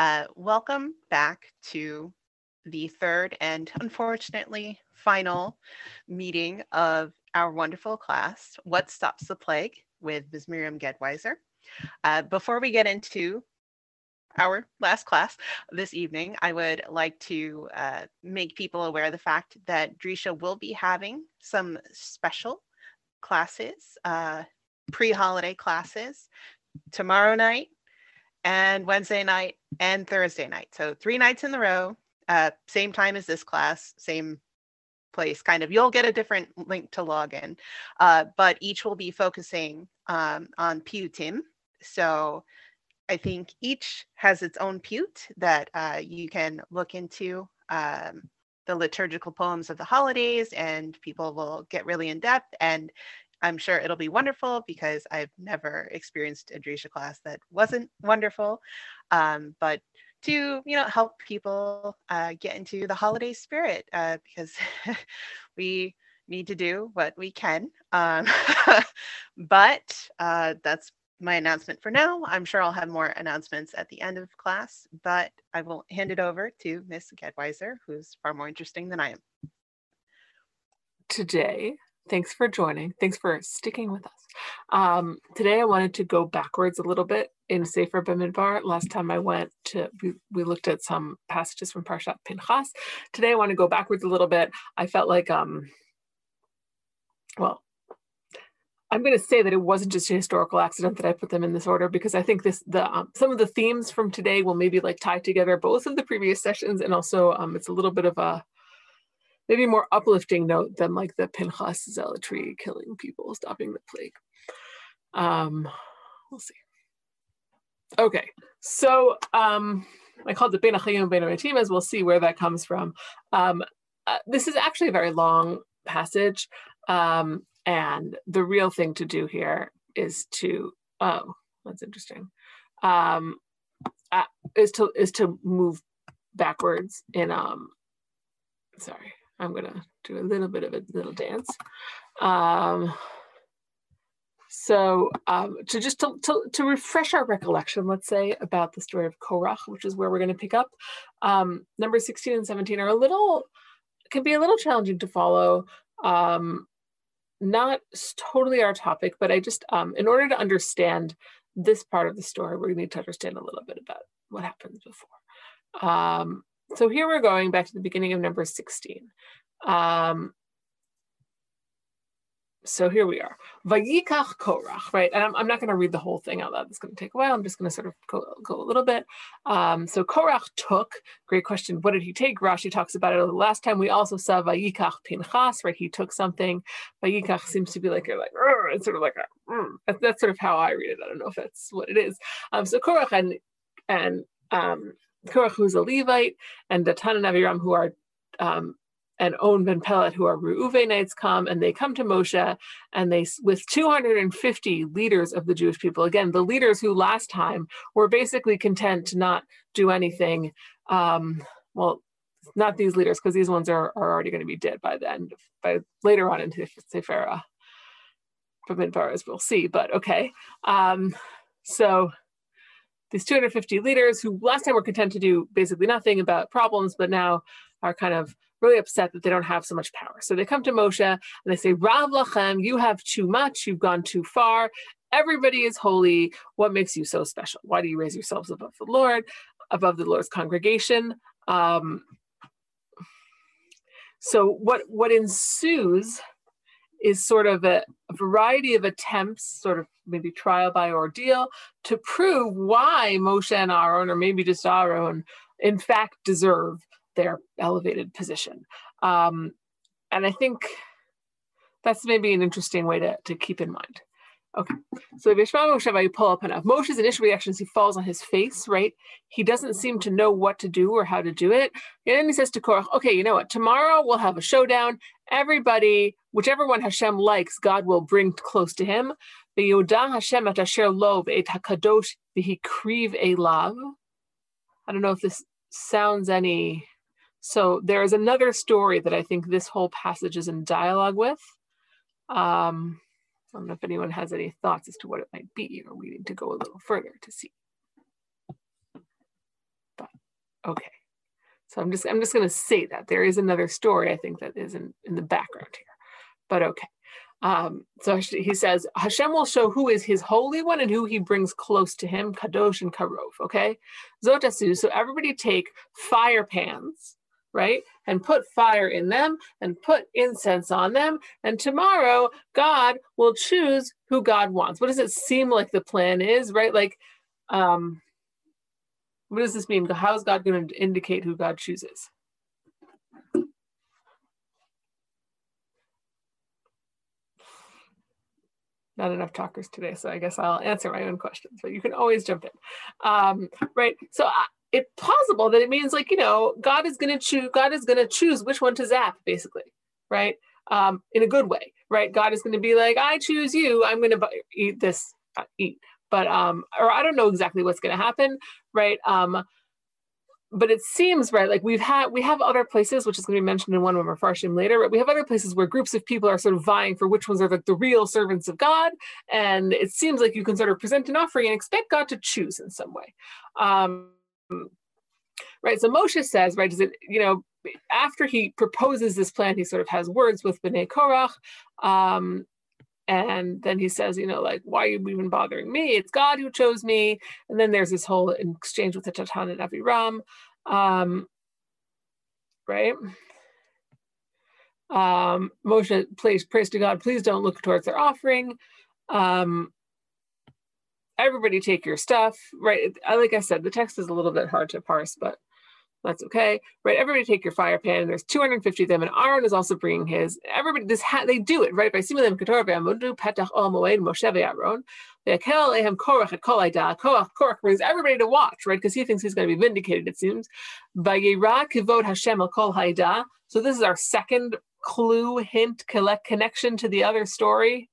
Uh, welcome back to the third and unfortunately final meeting of our wonderful class, What Stops the Plague with Ms. Miriam Gedwiser. Uh, before we get into our last class this evening, I would like to uh, make people aware of the fact that Drisha will be having some special classes, uh, pre-holiday classes tomorrow night and Wednesday night and Thursday night. So three nights in the row, uh, same time as this class, same place kind of you'll get a different link to log in uh, but each will be focusing um, on piyutim so i think each has its own piyut that uh, you can look into um, the liturgical poems of the holidays and people will get really in depth and I'm sure it'll be wonderful because I've never experienced a Drisha class that wasn't wonderful. Um, but to you know help people uh, get into the holiday spirit uh, because we need to do what we can. Um, but uh, that's my announcement for now. I'm sure I'll have more announcements at the end of class, but I will hand it over to Miss Gedwiser, who's far more interesting than I am. Today, Thanks for joining. Thanks for sticking with us. Um, today I wanted to go backwards a little bit in Sefer Bamidbar. Last time I went to, we, we looked at some passages from Parshat Pinchas. Today I want to go backwards a little bit. I felt like, um, well, I'm going to say that it wasn't just a historical accident that I put them in this order because I think this the um, some of the themes from today will maybe like tie together both of the previous sessions and also um, it's a little bit of a maybe more uplifting note than like the Pinchas zealotry killing people, stopping the plague. Um, we'll see. Okay, so um, I called it HaChayim Bein HaMetim, as we'll see where that comes from. Um, uh, this is actually a very long passage, um, and the real thing to do here is to oh, that's interesting. Um, uh, is to is to move backwards in um, sorry I'm gonna do a little bit of a little dance. Um, so um, to just to, to, to, refresh our recollection, let's say about the story of Korach, which is where we're going to pick up. Um, numbers 16 and 17 are a little, can be a little challenging to follow. Um, not totally our topic, but I just, um, in order to understand this part of the story, we need to understand a little bit about what happens before. Um, so here we're going back to the beginning of number 16. Um, so here we are. Vayikach Korach, right? And I'm, I'm not going to read the whole thing out loud. It's going to take a while. I'm just going to sort of go, go a little bit. Um, so Korach took, great question. What did he take? Rashi talks about it the last time. We also saw Vayikach Pinchas, right? He took something. Vayikach seems to be like, you're like it's sort of like a, that's, that's, sort of how I read it. I don't know if that's what it is. Um, so Korach and, and um, Korach, who's a Levite, and Datan and Aviram, who are um, and On ben Pelet, who are Reuvenites, come and they come to Moshe and they, with 250 leaders of the Jewish people, again, the leaders who last time were basically content to not do anything. Um, well, not these leaders, because these ones are, are already going to be dead by the end, of, by later on into Sefer Bamidbar, as we'll see, but okay. Um, so these 250 leaders who last time were content to do basically nothing about problems, but now are kind of really upset that they don't have so much power. So they come to Moshe and they say, Rav Lachem, you have too much, you've gone too far. Everybody is holy. What makes you so special? Why do you raise yourselves above the Lord, above the Lord's congregation? Um, so what what ensues is sort of a, a, variety of attempts, sort of maybe trial by ordeal, to prove why Moshe and Aaron, or maybe just Aaron, in fact deserve their elevated position. Um, and I think that's maybe an interesting way to, to keep in mind. Okay, so Vishma Moshe you pull up enough. Moshe's initial reaction is he falls on his face, right? He doesn't seem to know what to do or how to do it. And then he says to Korach, okay, you know what? Tomorrow we'll have a showdown. Everybody, whichever one Hashem likes, God will bring close to him. Hashem at asher lo et hakadosh v'hikriv elav. I don't know if this sounds any so there is another story that I think this whole passage is in dialogue with. Um, I don't know if anyone has any thoughts as to what it might be, or we need to go a little further to see. But Okay. So I'm just I'm just going to say that there is another story I think that is in, in the background here, but okay. Um, so he says Hashem will show who is his holy one and who he brings close to him, kadosh and karov. Okay, zotasu. So everybody take fire pans, right, and put fire in them and put incense on them. And tomorrow God will choose who God wants. What does it seem like the plan is, right? Like, um, what does this mean? How is God going to indicate who God chooses? Not enough talkers today, so I guess I'll answer my own questions, but you can always jump in. Um, right. So it's possible that it means like, you know, God is going to choose, God is going to choose which one to zap, basically. Right. Um, in a good way. Right. God is going to be like, I choose you. I'm going to eat this, uh, eat but um, or I don't know exactly what's going to happen, right? Um, but it seems right like we've had we have other places which is going to be mentioned in one of our farshim later right? we have other places where groups of people are sort of vying for which ones are like the real servants of god and it seems like you can sort of present an offering and expect god to choose in some way um, right so moshe says right is it you know after he proposes this plan he sort of has words with bnei korach um, and then he says, you know, like, why are you even bothering me? It's God who chose me. And then there's this whole exchange with the Datan and Aviram. Um, right? Um, Moshe prays, prays to God, please don't look towards their offering. Um, everybody take your stuff, right? Uh, like I said, the text is a little bit hard to parse, but that's okay, right? Everybody take your fire pan. There's 250 of them, and Aaron is also bringing his. Everybody, this ha- they do it right by simulim ketor ve'amudu petach ol moed Moshe ve'Aaron ve'akel ehem korach et kol aida korach korach brings everybody to watch, right? Because he thinks he's going to be vindicated. It seems. Vayira kivod Hashem al kol haida. So this is our second clue, hint, connection to the other story.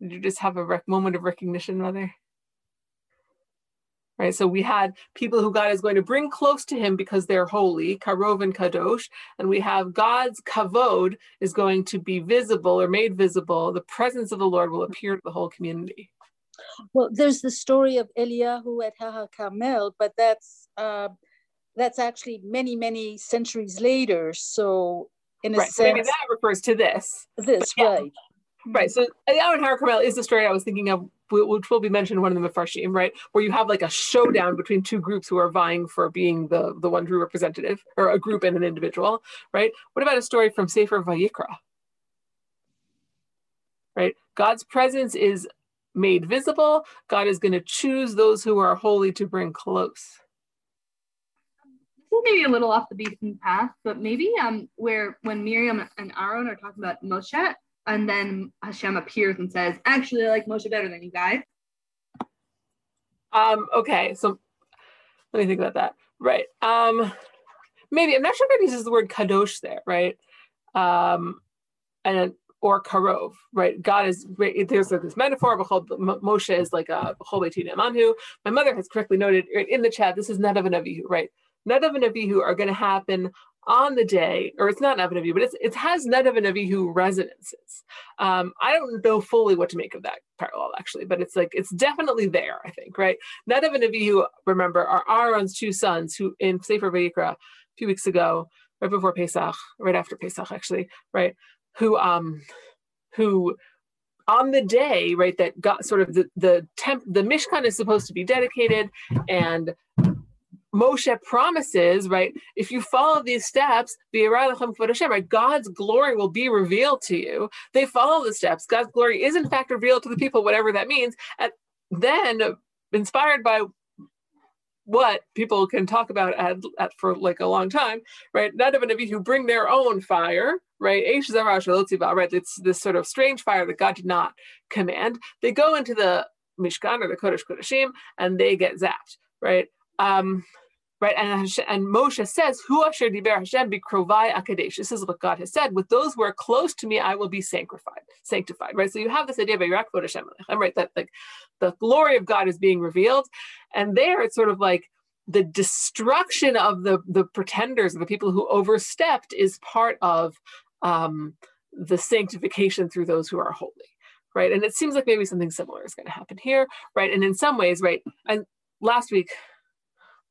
Did you just have a moment of recognition, mother? Right? So we had people who God is going to bring close to him because they're holy, karov and kadosh, and we have God's kavod is going to be visible or made visible. The presence of the Lord will appear to the whole community. Well, there's the story of Eliyahu at Har Carmel, but that's uh, that's actually many many centuries later. So in a right. sense, so maybe that refers to this. This yeah. right. Right. So Eliyahu and Har Carmel is the story I was thinking of which will be mentioned in one of the Mefarshim, right? Where you have like a showdown between two groups who are vying for being the, the one true representative, or a group and an individual, right? What about a story from Sefer Vayikra? Right? God's presence is made visible. God is going to choose those who are holy to bring close. This is maybe a little off the beaten path, but maybe um where when Miriam and Aaron are talking about Moshe, and then Hashem appears and says, "Actually, I like Moshe better than you guys." Um. Okay. So let me think about that. Right. Um. Maybe I'm not sure if it uses the word kadosh there. Right. Um. And or karov, right? God is there's like this metaphor Moshe is like a manhu. My mother has correctly noted right, in the chat. This is Nadav and Avihu, right? Nadav and Avihu are going to happen on the day, or it's not Avihu, but it's, it has Avihu resonances. Um, I don't know fully what to make of that parallel actually, but it's like it's definitely there. I think right. Avihu, remember, are Aaron's two sons who in Sefer Vayikra a few weeks ago, right before Pesach, right after Pesach actually, right, who um, who on the day right that got sort of the the temp the mishkan is supposed to be dedicated and Moshe promises, right? If you follow these steps, right, God's glory will be revealed to you. They follow the steps. God's glory is in fact revealed to the people, whatever that means. And then, inspired by what people can talk about at, at for like a long time, right? Nadav and Avihu bring their own fire, right? Right, it's this sort of strange fire that God did not command. They go into the Mishkan or the Kodesh Kodeshim, and they get zapped, right? Um, right? And, and Moshe says, "Hu asher diber Hashem bikrovai akadesh." This is what God has said. With those who are close to me, I will be sanctified. Sanctified, right? So you have this idea of Yirak Hashem, right? That like the glory of God is being revealed, and there it's sort of like the destruction of the the pretenders, the people who overstepped, is part of um, the sanctification through those who are holy. Right. And it seems like maybe something similar is going to happen here. Right. And in some ways, right. And last week,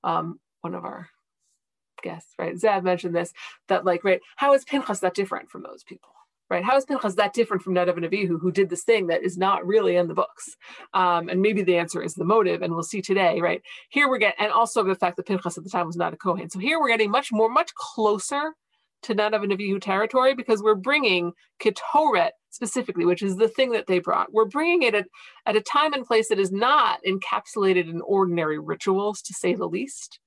um, one of our guests, right? Zev mentioned this, that like, right, how is Pinchas that different from those people? Right? How is Pinchas that different from Nadav and Avihu, who did this thing that is not really in the books? Um, and maybe the answer is the motive, and we'll see today, right? Here we're getting, and also the fact that Pinchas at the time was not a Kohen. So here we're getting much more, much closer to Nadav and Avihu territory because we're bringing Ketoret specifically, which is the thing that they brought. We're bringing it at, at a time and place that is not encapsulated in ordinary rituals, to say the least,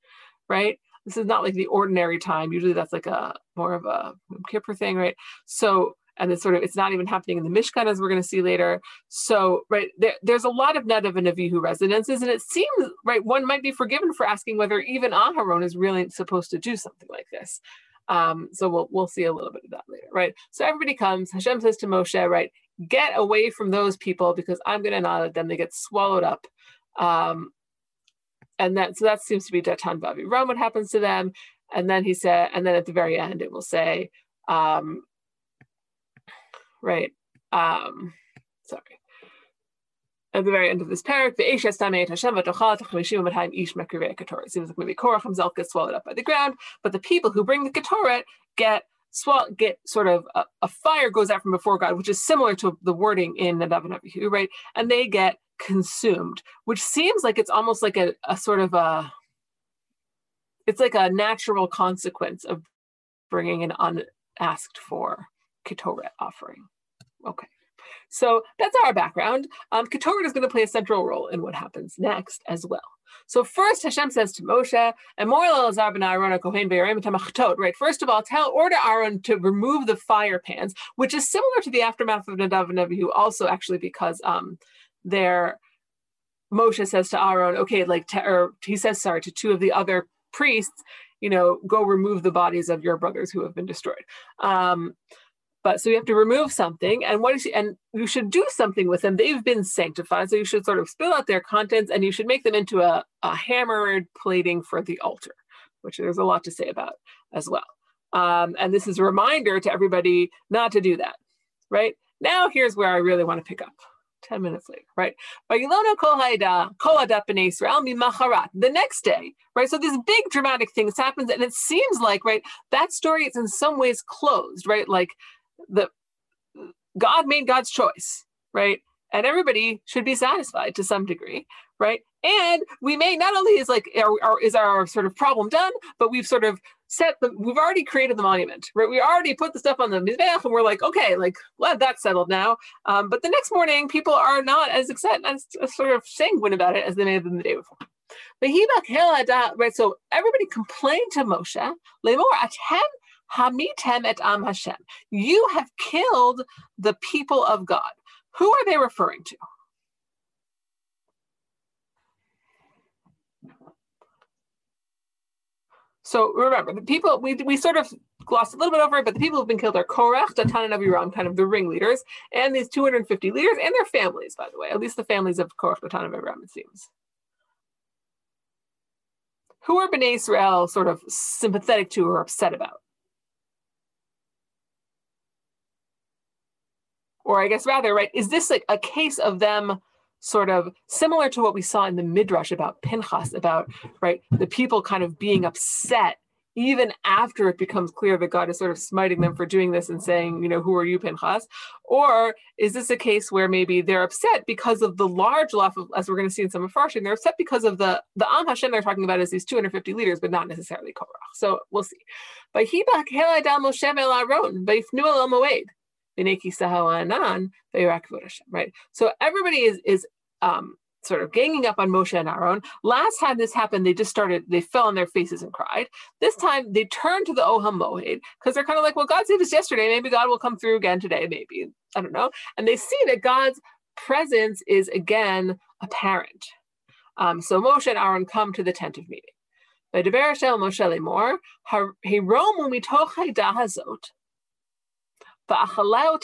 right? This is not like the ordinary time. Usually that's like a more of a Kippur thing, right? So, and it's sort of, it's not even happening in the Mishkan as we're going to see later. So, right, there, there's a lot of Nadav and Avihu residences, and it seems, right, one might be forgiven for asking whether even Aharon is really supposed to do something like this. Um, so we'll we'll see a little bit of that later, right? So everybody comes. Hashem says to Moshe, right, get away from those people because I'm going to nod at them. They get swallowed up. Um, and that so that seems to be Datan Vavi Ram, what happens to them. And then he said, and then at the very end, it will say, um, right, um, sorry at the very end of this parak, the Eish Estameit Hashem v'tochal tachmishim v'tayim ish mekrivei ketoret. Seems like maybe Korach himself gets swallowed up by the ground, but the people who bring the ketoret get swall get sort of a, a, fire goes out from before God, which is similar to the wording in Nadav and right? And they get consumed, which seems like it's almost like a, a sort of a it's like a natural consequence of bringing an unasked for ketoret offering. Okay. So that's our background. Um, Ketoret is going to play a central role in what happens next as well. So first, Hashem says to Moshe, "And Right. First of all, tell order Aaron to remove the fire pans, which is similar to the aftermath of Nadav and Avihu, also actually because um, they're Moshe says to Aaron, okay, like, or he says, sorry, to two of the other priests, you know, go remove the bodies of your brothers who have been destroyed. Um, but so you have to remove something, and what is and you should do something with them. They've been sanctified, so you should sort of spill out their contents, and you should make them into a, a hammered plating for the altar, which there's a lot to say about as well. Um, and this is a reminder to everybody not to do that. Right now, here's where I really want to pick up. 10 minutes later, right? The next day, right? So this big dramatic thing happens, and it seems like, right, that story is in some ways closed, right? Like the God made God's choice, right? And everybody should be satisfied to some degree, right? And we may not only is like our, our, is our sort of problem done, but we've sort of set the we've already created the monument, right? We already put the stuff on the mizbeach, and we're like, okay, like well, that's settled now. Um, but the next morning, people are not as excited, as, as sort of sanguine about it as they may have been the day before. Right, so everybody complained to Moshe, Lemor atem Hamitem et Am Hashem. You have killed the people of God. Who are they referring to? So remember, the people, we, we sort of glossed a little bit over it, but the people who've been killed are Korach, Datan, and Aviram, kind of the ringleaders, and these 250 leaders and their families, by the way, at least the families of Korach, Datan, and Aviram, it seems. Who are Bnei Israel sort of sympathetic to or upset about? or I guess rather, right, is this like a case of them sort of similar to what we saw in the Midrash about Pinchas, about, right, the people kind of being upset even after it becomes clear that God is sort of smiting them for doing this and saying, you know, who are you, Pinchas? Or is this a case where maybe they're upset because of the large loss of, as we're going to see in some of Farshim, they're upset because of the the Am Hashem they're talking about is these 250 leaders, but not necessarily Korach. So we'll see. Heladal Moshe El right? So everybody is is um, sort of ganging up on Moshe and Aaron. Last time this happened, they just started, they fell on their faces and cried. This time they turned to the Oham Moed because they're kind of like, well, God saved us yesterday. Maybe God will come through again today, maybe. I don't know. And they see that God's presence is again apparent. Um, so Moshe and Aaron come to the tent of meeting. Moshe lemor, hiromu dahazot,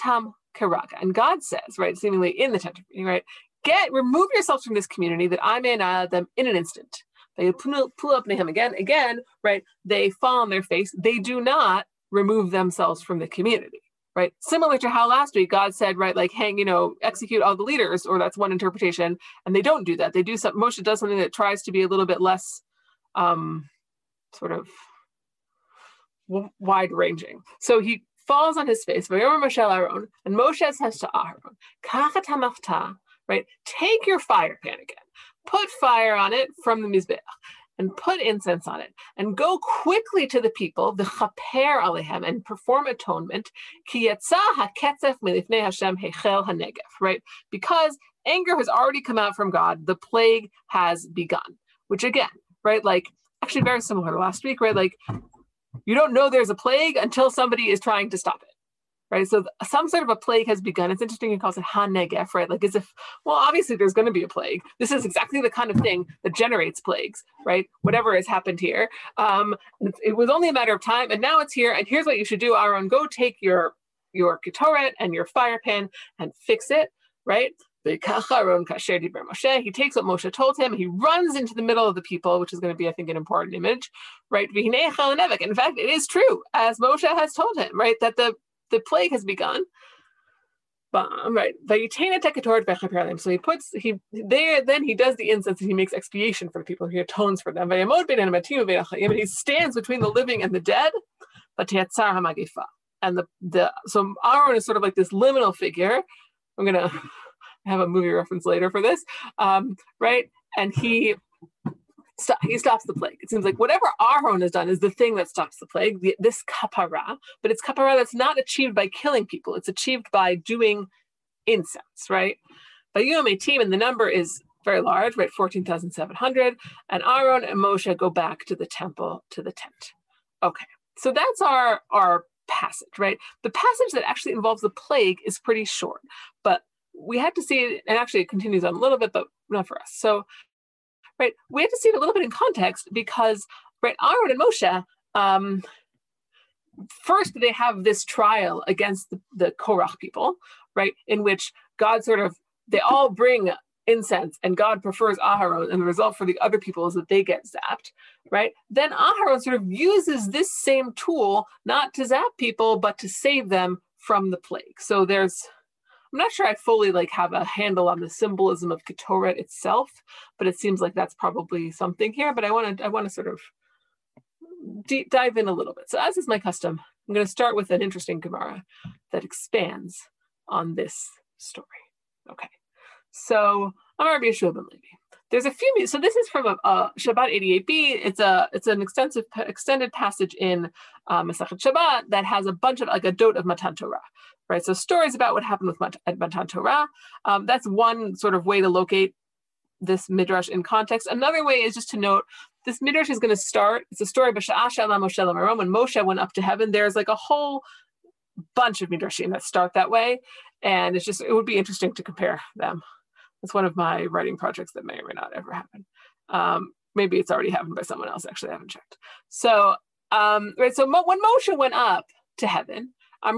and God says, right, seemingly in the tent of meeting, right, get remove yourselves from this community that I may annihilate them in an instant. They pull up him again, again, right? They fall on their face. They do not remove themselves from the community, right? Similar to how last week God said, right, like hang, you know, execute all the leaders, or that's one interpretation, and they don't do that. They do some. Moshe does something that tries to be a little bit less, um, sort of wide ranging. So he falls on his face, and Moshe says to Aaron, right, take your fire pan again, put fire on it from the Mizbeach, and put incense on it, and go quickly to the people, the chaper alehem, and perform atonement, Kiyatza ketzef medifne hashem hechel hanegef, right? Because anger has already come out from God, the plague has begun, which again, right, like actually very similar to last week, right? Like you don't know there's a plague until somebody is trying to stop it right? So some sort of a plague has begun. It's interesting he calls it hanegef, right? Like as if, well, obviously there's going to be a plague. This is exactly the kind of thing that generates plagues, right? Whatever has happened here. Um, it was only a matter of time, and now it's here. And here's what you should do, Aaron: go take your your ketoret and your fire pan and fix it, right? He takes what Moshe told him. He runs into the middle of the people, which is going to be, I think, an important image, right? In fact, it is true, as Moshe has told him, right, that the the plague has begun. Right. So he puts he there, then he does the incense and he makes expiation for the people. He atones for them. And he stands between the living and the dead. And the, the so Aaron is sort of like this liminal figure. I'm gonna have a movie reference later for this. Um, right. And he st- he stops the plague. It seems like whatever Aharon has done is the thing that stops the plague, the, this kapara, but it's kapara that's not achieved by killing people. It's achieved by doing incense, right? By Yom team, and the number is very large, right? 14,700. And Aaron and Moshe go back to the temple, to the tent. Okay, so that's our, our passage, right? The passage that actually involves the plague is pretty short, but we had to see and actually it continues on a little bit, but not for us. So right? We have to see it a little bit in context because, right, Aaron and Moshe, um, first they have this trial against the, the Korach people, right, in which God sort of, they all bring incense and God prefers Aharon, and the result for the other people is that they get zapped, right? Then Aharon sort of uses this same tool not to zap people, but to save them from the plague. So there's I'm not sure I fully like have a handle on the symbolism of Ketoret itself, but it seems like that's probably something here. But I want to I want to sort of deep dive in a little bit. So as is my custom, I'm going to start with an interesting Gemara that expands on this story. Okay, so I'm Rabbi Yehoshua ben Levi. There's a few. So this is from a, a Shabbat 88b. It's a it's an extensive extended passage in Masechet Shabbat that has a bunch of like a dot of Matan Torah right? So stories about what happened with at Matan Torah. Um, that's one sort of way to locate this midrash in context. Another way is just to note this midrash is going to start. It's a story of Moshe when Moshe went up to heaven. There's like a whole bunch of midrashim that start that way, and it's just it would be interesting to compare them. It's one of my writing projects that may or may not ever happen. Um, maybe it's already happened by someone else. Actually, I haven't checked. So, um, right. So Mo- when Moshe went up to heaven, so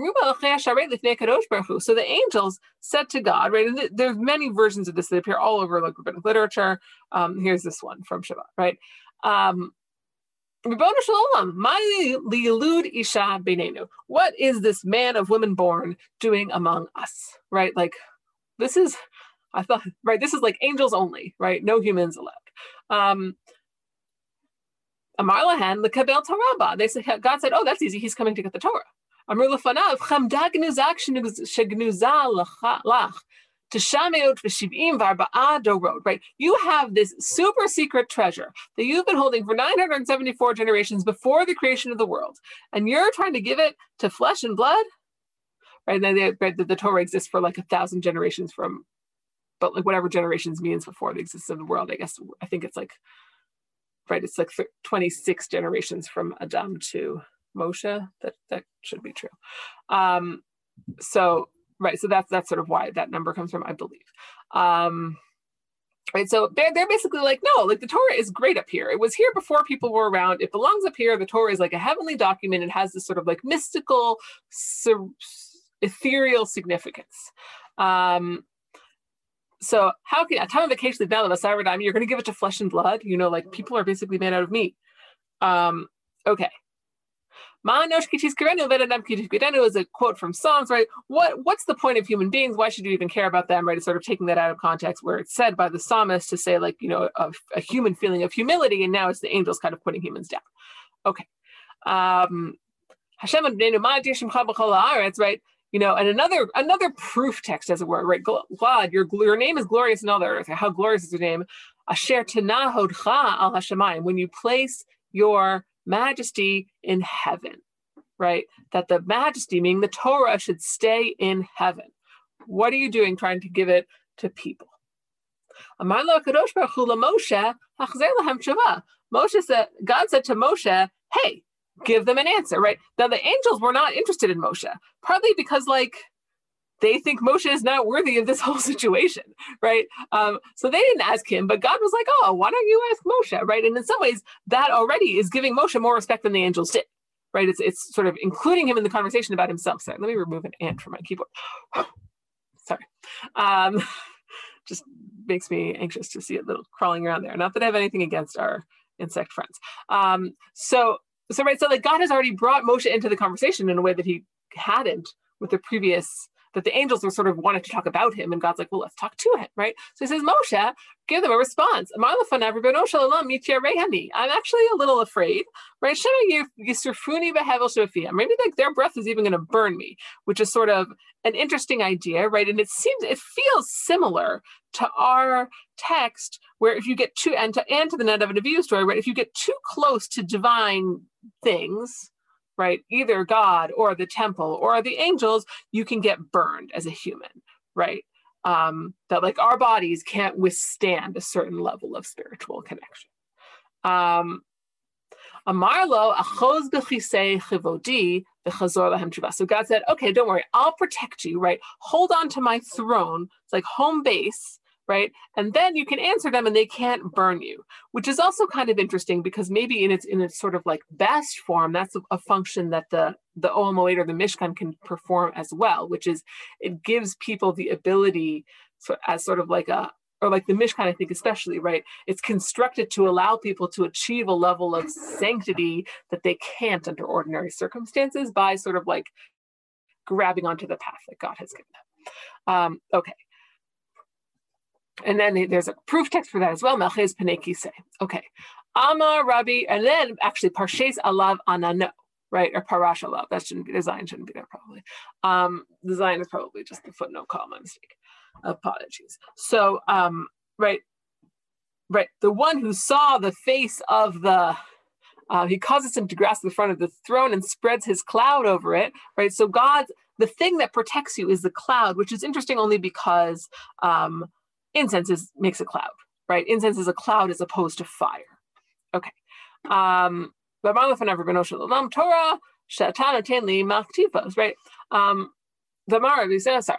the angels said to God, right? And there's many versions of this that appear all over like rabbinic literature. Um, here's this one from Shabbat, right? Um, what is this man of women born doing among us? Right? Like this is I thought, right, this is like angels only, right? No humans allowed. Um, Amarlahan, the Kabel Taraba. They said, God said, oh, that's easy. He's coming to get the Torah. Amr lefanav, chamda gnuzak shegnuza lach. Tishameot v'shivim v'arba'a dorot, right? You have this super secret treasure that you've been holding for 974 generations before the creation of the world, and you're trying to give it to flesh and blood? Right, and then they, right, the, the Torah exists for like a thousand generations from but like whatever generations means before the existence of the world, I guess, I think it's like, right, it's like 26 generations from Adam to Moshe. That that should be true. Um, so right, so that's that's sort of why that number comes from, I believe. Um, right, so they're they're basically like, no, like the Torah is great up here. It was here before people were around. It belongs up here. The Torah is like a heavenly document. It has this sort of like mystical, sur- ethereal significance. Um, so how can a time of of a you're going to give it to flesh and blood? You know, like people are basically made out of meat. Um, okay, is a quote from Psalms, right? What what's the point of human beings? Why should you even care about them, right? It's sort of taking that out of context where it's said by the psalmist to say, like, you know, a, a human feeling of humility, and now it's the angels kind of putting humans down. Okay. Um, Hashem right? You know, and another another proof text, as it were, right? God, your your name is glorious in all the earth. How glorious is your name? Asher al Hashemayim. When you place your majesty in heaven, right? That the majesty, meaning the Torah, should stay in heaven. What are you doing trying to give it to people? Moshe said, God said to Moshe, hey, give them an answer, right? Now the angels were not interested in Moshe, partly because like they think Moshe is not worthy of this whole situation, right? Um, so they didn't ask him, but God was like, oh, why don't you ask Moshe, right? And in some ways, that already is giving Moshe more respect than the angels did, right? It's, it's sort of including him in the conversation about himself. Sorry, let me remove an ant from my keyboard. Sorry. Um, just makes me anxious to see it little crawling around there. Not that I have anything against our insect friends. Um, so, so right, so like God has already brought Moshe into the conversation in a way that he hadn't with the previous that the angels were sort of wanted to talk about him, and God's like, well, let's talk to him, right? So he says, Moshe, give them a response. I'm actually a little afraid, right? Maybe like their breath is even going to burn me, which is sort of an interesting idea, right? And it seems it feels similar to our text, where if you get too and to and to the net of and Avihu story, right? If you get too close to divine things, right? Either God or the temple or the angels, you can get burned as a human, right? Um, that like our bodies can't withstand a certain level of spiritual connection. Um, Amarlo achoz chivodi the chazorlahem chibba. So God said, okay, don't worry, I'll protect you, right? Hold on to my throne. It's like home base right? And then you can answer them and they can't burn you, which is also kind of interesting because maybe in its in its sort of like best form, that's a, function that the the OMO8 or the Mishkan can perform as well, which is it gives people the ability for, as sort of like a or like the Mishkan, I think especially, right? It's constructed to allow people to achieve a level of sanctity that they can't under ordinary circumstances by sort of like grabbing onto the path that God has given them. Um, okay, and then there's a proof text for that as well. Melchez say, Okay. Ama Rabbi, and then actually Parshes Alav Anano, right? Or Parash Alav. That shouldn't be, the Zion shouldn't be there probably. Um, the Zion is probably just the footnote call, my mistake. Apologies. So, um, right, right. The one who saw the face of the uh, he causes him to grasp the front of the throne and spreads his cloud over it, right? So God's the thing that protects you is the cloud, which is interesting only because um, incense is makes a cloud, right? Incense is a cloud as opposed to fire. Okay. Um, Torah, right? Um, the Mara, sorry.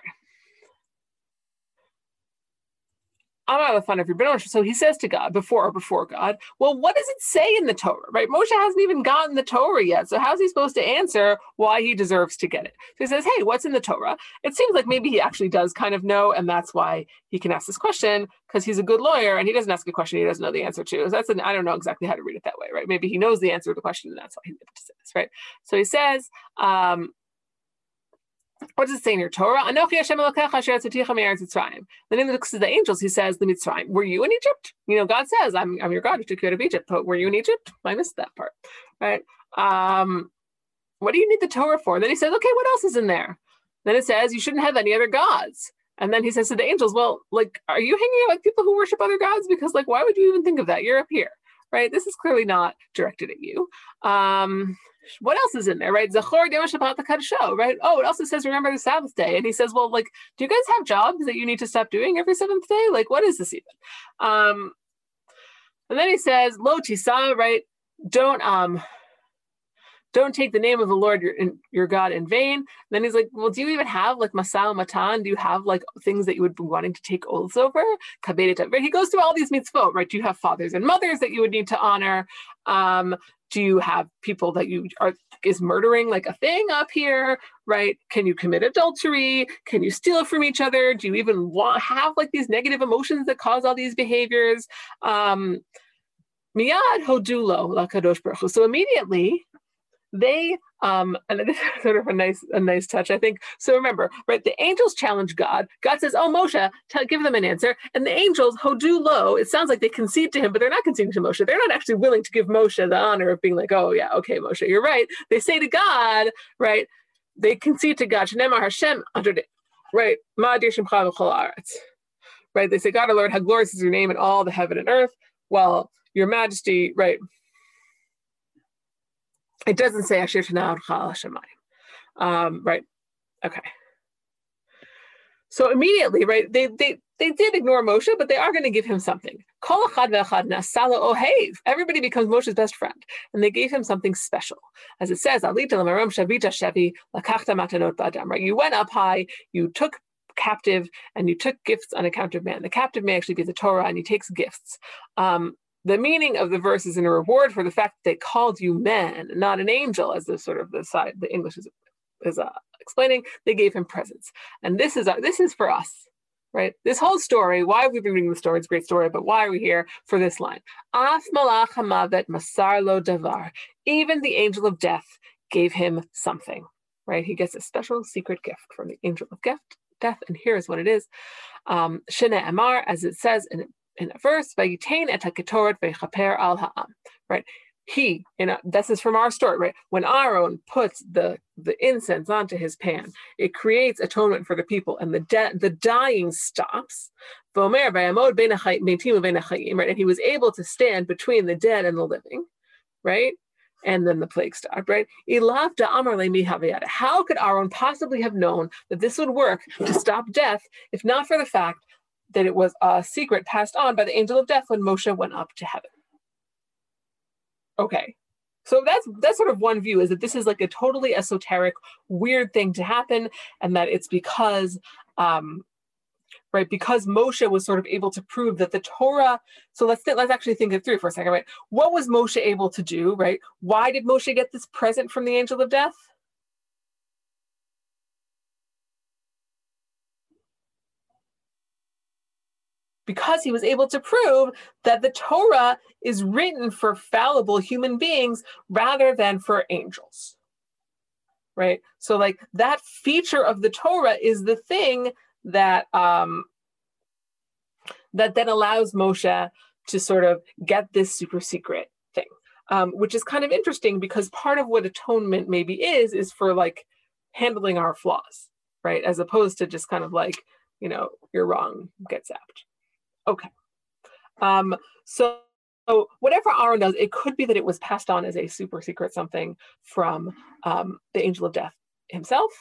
I'm out of fun if you're been So he says to God before or before God, well, what does it say in the Torah, right? Moshe hasn't even gotten the Torah yet. So how's he supposed to answer why he deserves to get it? So he says, hey, what's in the Torah? It seems like maybe he actually does kind of know, and that's why he can ask this question because he's a good lawyer and he doesn't ask a question he doesn't know the answer to. So that's an, I don't know exactly how to read it that way, right? Maybe he knows the answer to the question and that's why he's able to say this, right? So he says, um, what does it say in your Torah? Then he looks to the angels. He says, "The Mitzrayim, were you in Egypt?" You know, God says, "I'm, I'm your God who took you out of Egypt." But were you in Egypt? I missed that part, right? Um, what do you need the Torah for? Then he says, "Okay, what else is in there?" Then it says, "You shouldn't have any other gods." And then he says to the angels, "Well, like, are you hanging out with people who worship other gods? Because, like, why would you even think of that? You're up here." right? This is clearly not directed at you. Um, what else is in there, right? Zachor Shabbat show, right? Oh, it also says remember the Sabbath day. And he says, well, like, do you guys have jobs that you need to stop doing every seventh day? Like, what is this even? Um, and then he says, Lo tisa, right? Don't um don't take the name of the Lord your, your God in vain. And then he's like, well, do you even have like masal matan? Do you have like things that you would be wanting to take oaths over? Right? He goes through all these mitzvot, right? Do you have fathers and mothers that you would need to honor? Um, do you have people that you are is murdering like a thing up here right? Can you commit adultery? Can you steal from each other? Do you even want have like these negative emotions that cause all these behaviors? Um miyad hodulo lakadosh baruch so immediately they um and this is sort of a nice a nice touch i think. So remember right the angels challenge god. God says oh moshe tell, give them an answer. And the angels hodu lo it sounds like they concede to him but they're not conceding to moshe. They're not actually willing to give moshe the honor of being like oh yeah okay moshe you're right. They say to god right they concede to god hashem under right right they say god our lord how glorious is your name in all the heaven and earth well your majesty right it doesn't say Asher um, right? Okay. So immediately, right, they they they did ignore Moshe, but they are going to give him something. Everybody becomes Moshe's best friend, and they gave him something special, as it says, Right? You went up high, you took captive, and you took gifts on account of man. The captive may actually be the Torah, and he takes gifts. Um, the meaning of the verse is in a reward for the fact that they called you man, not an angel, as the sort of the side the English is, is uh, explaining. They gave him presents, and this is uh, this is for us, right? This whole story. Why have we been reading the story? It's a great story, but why are we here for this line? Af malach hamavet masar lo davar. Even the angel of death gave him something, right? He gets a special secret gift from the angel of death. Death, and here's what it is. Um, Shene Amar, as it says in in a verse, Vayitain et haketoret vechaper al ha'am, right? He, know, this is from our story, right? When Aaron puts the the incense onto his pan, it creates atonement for the people, and the de- the dying stops. Right? And he was able to stand between the dead and the living, right? and then the plague stopped, right? How could Aaron possibly have known that this would work to stop death if not for the fact that it was a secret passed on by the angel of death when Moshe went up to heaven. Okay. So that's that's sort of one view is that this is like a totally esoteric, weird thing to happen, and that it's because um, right because Moshe was sort of able to prove that the Torah. So let's let's actually think it through for a second, right? What was Moshe able to do, right? Why did Moshe get this present from the angel of death? Because he was able to prove that the Torah is written for fallible human beings rather than for angels. Right? So, like that feature of the Torah is the thing that um, that then allows Moshe to sort of get this super secret thing, um, which is kind of interesting because part of what atonement maybe is is for like handling our flaws, right? As opposed to just kind of like, you know, you're wrong, get zapped. Okay. Um, so, so whatever Aaron does, it could be that it was passed on as a super secret something from um, the angel of death himself.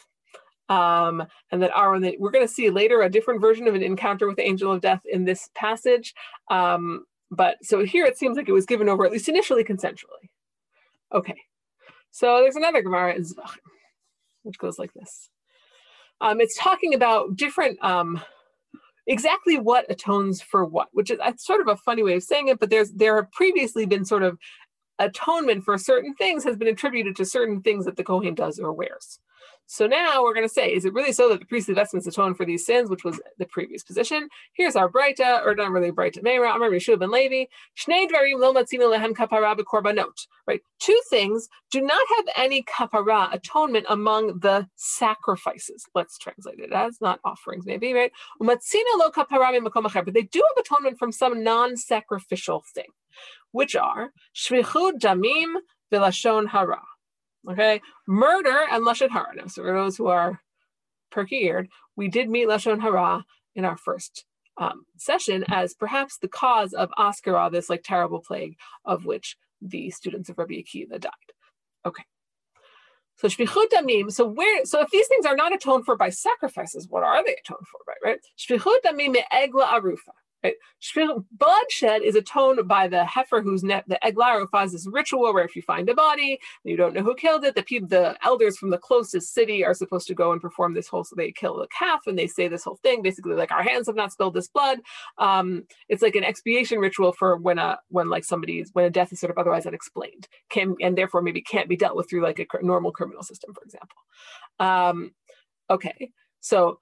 Um, and that Aaron, that we're going to see later a different version of an encounter with the angel of death in this passage. Um, but so here it seems like it was given over, at least initially, consensually. Okay. So there's another Gemara in Zvach, which goes like this. Um, it's talking about different um, exactly what atones for what, which is sort of a funny way of saying it, but there's there have previously been sort of atonement for certain things has been attributed to certain things that the Kohen does or wears. So now we're going to say, is it really so that the priestly vestments atone for these sins, which was the previous position? Here's our Breita, or not really Breita, Meira, Amar Yehoshua ben Levi, Shnei Dvarim lo matzina lehem kapara b'korbanot. Right, two things do not have any kapara atonement among the sacrifices. Let's translate it as not offerings, maybe right. Umatzina lo kapara but they do have atonement from some non-sacrificial thing, which are shvichud damim v'lashon hara. Okay, murder and lashon hara. Now, so for those who are perky-eared, we did meet lashon hara in our first um, session as perhaps the cause of Askara, this like terrible plague of which the students of Rabbi Akiva died. Okay. So shvichut damim. So where? So if these things are not atoned for by sacrifices, what are they atoned for? Right. Right. Shvichut damim egla arufa. Right? Bloodshed is atoned by the heifer whose net the eglarof is this ritual where if you find a body you don't know who killed it, the people, the elders from the closest city are supposed to go and perform this whole. So they kill the calf and they say this whole thing, basically like our hands have not spilled this blood. Um, it's like an expiation ritual for when a when like somebody's when a death is sort of otherwise unexplained, can and therefore maybe can't be dealt with through like a normal criminal system, for example. Um, okay, so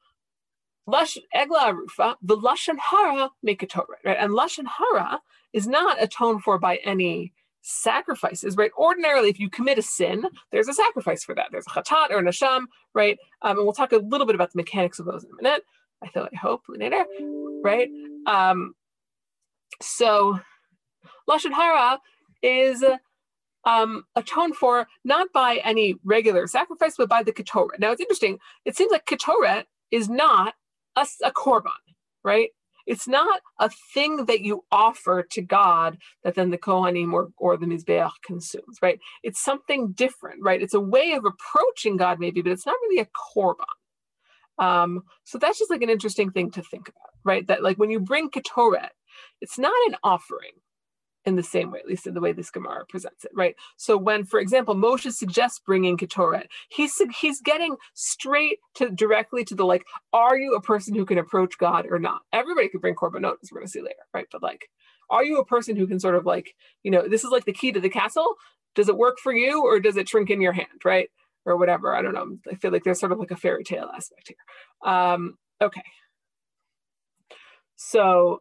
Lush egla arufa, the lashon hara make a Torah, right? And lashon hara is not atoned for by any sacrifices, right? Ordinarily, if you commit a sin, there's a sacrifice for that. There's a chatat or an asham, right? Um, and we'll talk a little bit about the mechanics of those in a minute. I feel I hope later, right? Um, so lashon hara is um, atoned for not by any regular sacrifice, but by the ketoret. Now it's interesting. It seems like ketoret is not a, a korban, right? It's not a thing that you offer to God that then the Kohanim or, or the Mizbeach consumes, right? It's something different, right? It's a way of approaching God, maybe, but it's not really a korban. Um, so that's just like an interesting thing to think about, right? That like when you bring Ketoret, it's not an offering, in the same way, at least in the way this Gemara presents it, right? So when, for example, Moshe suggests bringing Ketoret, he's he's getting straight to directly to the like, are you a person who can approach God or not? Everybody could bring korbanot, as we're going to see later, right? But like, are you a person who can sort of like, you know, this is like the key to the castle. Does it work for you or does it shrink in your hand, right? Or whatever. I don't know. I feel like there's sort of like a fairy tale aspect here. Um, okay. So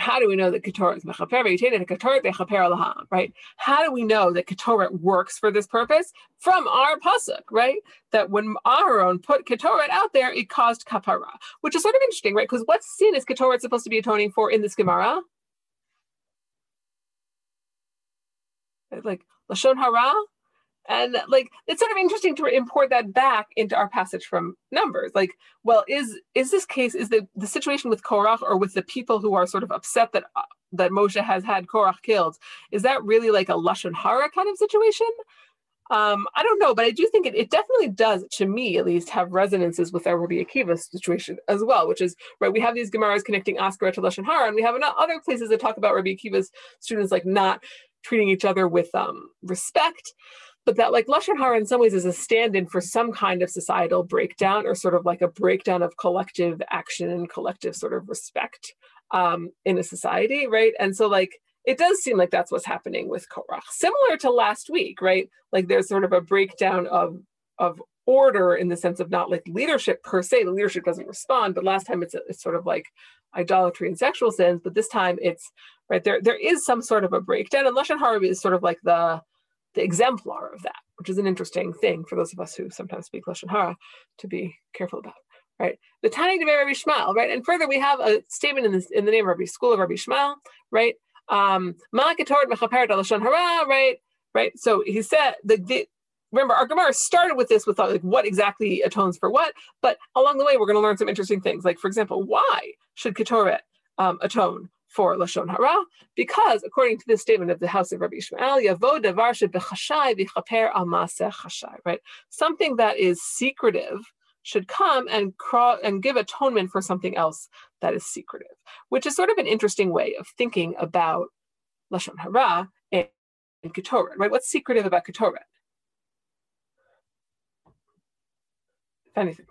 how do we know that Ketorah is right? How do we know that Ketorah works for this purpose? From our pasuk, right? That when Aaron put Ketorah out there, it caused kapara, which is sort of interesting, right? Because what sin is Ketorah supposed to be atoning for in this Gemara? Like Lashon Hara, and like it's sort of interesting to import that back into our passage from numbers. Like well is is this case is the the situation with korach or with the people who are sort of upset that uh, that moshe has had korach killed is that really like a lashon hara kind of situation? Um, I don't know, but I do think it, it definitely does, to me at least, have resonances with our Rabbi Akiva situation as well, which is, right, we have these Gemaras connecting Askara to Lashon Hara, and we have other places that talk about Rabbi Akiva's students like not treating each other with um, respect but that like lashon hara in some ways is a stand-in for some kind of societal breakdown or sort of like a breakdown of collective action and collective sort of respect um, in a society, right? And so like it does seem like that's what's happening with Korach, similar to last week, right? Like there's sort of a breakdown of of order in the sense of not like leadership per se. The leadership doesn't respond, but last time it's, it's sort of like idolatry and sexual sins, but this time it's right there. There is some sort of a breakdown, and lashon hara is sort of like the the exemplar of that, which is an interesting thing for those of us who sometimes speak Lashon Hara to be careful about, right? The Tani de Rabbi Yishmael, right? And further, we have a statement in, this, in the name of Rabbi School of Rabbi Yishmael, right? Um, right? Right. So he said the, the remember our Gemara started with this with like what exactly atones for what, but along the way we're going to learn some interesting things. Like for example, why should Ketoret um, atone for lashon hara, because according to this statement of the house of Rabbi Ishmael, yavo davar shebechashai v'chaper al chashai, right? Something that is secretive should come and craw- and give atonement for something else that is secretive, which is sort of an interesting way of thinking about lashon hara and, and ketoret, right? What's secretive about ketoret? If anything.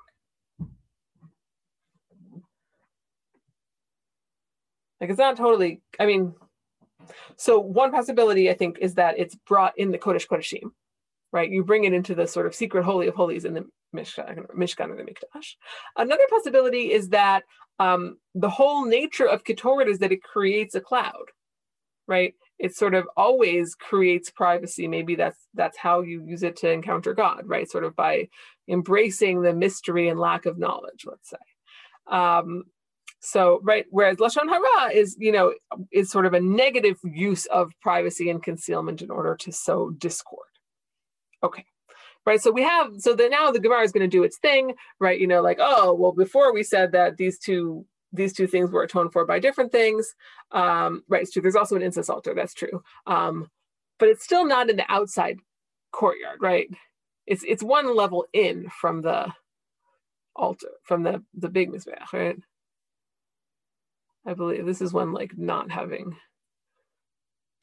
Like it's not totally, I mean, so one possibility I think is that it's brought in the Kodesh Kodeshim, right? You bring it into the sort of secret holy of holies in the Mishkan, Mishkan or the Mikdash. Another possibility is that um, the whole nature of Ketoret is that it creates a cloud, right? It sort of always creates privacy. Maybe that's that's how you use it to encounter God, right? Sort of by embracing the mystery and lack of knowledge, let's say. Um, so, right, whereas Lashon Hara is, you know, is sort of a negative use of privacy and concealment in order to sow discord. Okay. Right. So we have so that now the Gemara is going to do its thing, right? You know, like, oh, well, before we said that these two these two things were atoned for by different things. Um, right, it's true. There's also an incense altar, that's true. Um, but it's still not in the outside courtyard, right? It's it's one level in from the altar, from the the big mizbeach, right? I believe this is when like not having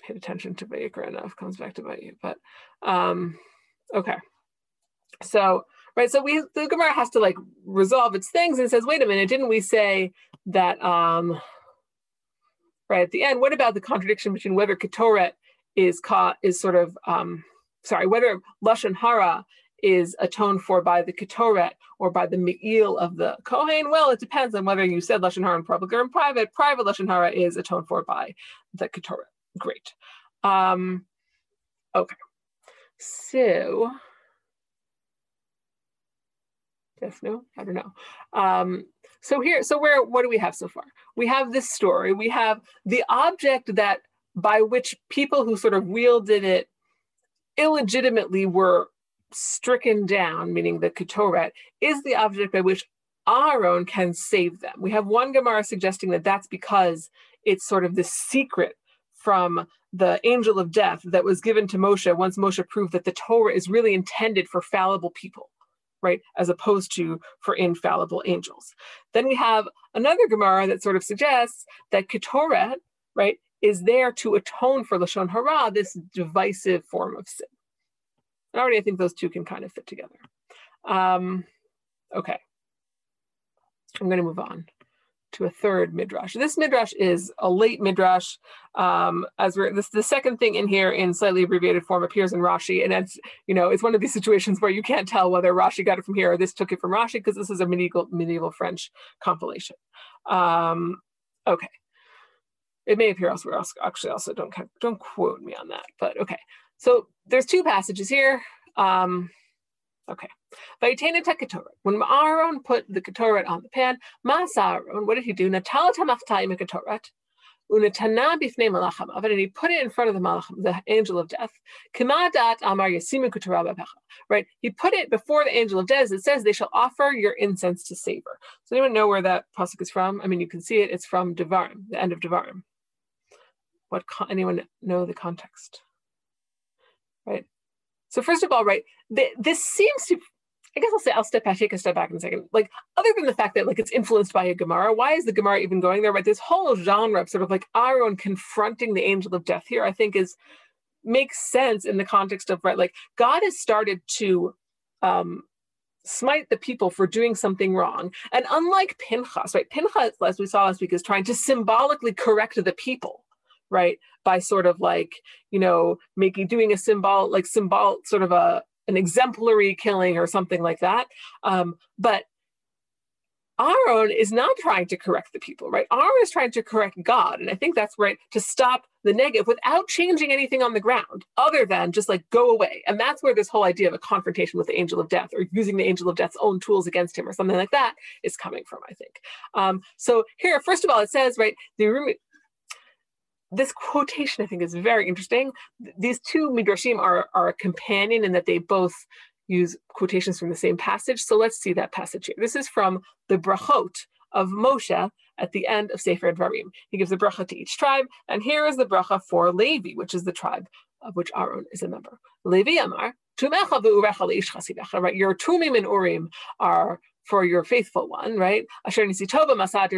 paid attention to Vayikra enough comes back to bite you. But um, okay. So right, so we the Gemara has to like resolve its things and says, wait a minute, didn't we say that um right at the end, what about the contradiction between whether Ketoret is caught is sort of um sorry, whether Lashon Hara is atoned for by the Ketoret or by the Me'il of the Kohen? Well, it depends on whether you said Lashon Hara in public or in private. Private Lashon Hara is atoned for by the Ketoret, great. Um, okay, so yes, no, I don't know. Um, so here, so where, what do we have so far? We have this story. We have the object that by which people who sort of wielded it illegitimately were stricken down, meaning the Ketoret, is the object by which Aaron can save them. We have one Gemara suggesting that that's because it's sort of the secret from the angel of death that was given to Moshe once Moshe proved that the Torah is really intended for fallible people, right, as opposed to for infallible angels. Then we have another Gemara that sort of suggests that Ketoret, right, is there to atone for Lashon Hara, this divisive form of sin. And already I think those two can kind of fit together. Um, okay. I'm going to move on to a third midrash. This midrash is a late midrash. Um, as we're this the second thing in here in slightly abbreviated form appears in Rashi, and it's you know it's one of these situations where you can't tell whether Rashi got it from here or this took it from Rashi because this is a medieval medieval French compilation. Um, okay, it may appear elsewhere. Actually, also don't don't quote me on that, but okay. So there's two passages here. Um, okay. When Aaron put the ketoret on the pan, Mas Aaron, what did he do? Natala tamachtai ketoret. Unatana and he put it in front of the malacham, the angel of death. Right? He put it before the angel of death. It says they shall offer your incense to savor. Does anyone know where that pasuk is from? I mean, you can see it. It's from Devarim, the end of Devarim. What anyone know the context? Right. So first of all, right, th- this seems to I guess I'll say I'll step back, take a step back in a second. Like, other than the fact that like it's influenced by a Gemara, why is the Gemara even going there? Right, this whole genre of sort of like Aaron confronting the angel of death here, I think is makes sense in the context of right, like God has started to um, smite the people for doing something wrong, and unlike Pinchas, right, Pinchas, as we saw last week, is trying to symbolically correct the people right by sort of like you know making doing a symbol like symbol sort of a an exemplary killing or something like that um, but Aaron is not trying to correct the people, right? Aaron is trying to correct God. And I think that's right to stop the negative without changing anything on the ground, other than just like go away. And that's where this whole idea of a confrontation with the angel of death or using the angel of death's own tools against him or something like that is coming from, I think. Um, so here, first of all, it says, right, the this quotation I think is very interesting. These two midrashim are, are a companion in that they both use quotations from the same passage. So let's see that passage here. This is from the brachot of Moshe at the end of Sefer Dvarim. He gives a bracha to each tribe, and here is the bracha for Levi, which is the tribe of which Aaron is a member. Levi Amar, right? Your Tumim and Urim are for your faithful one, right? Asher Nisitoba Masad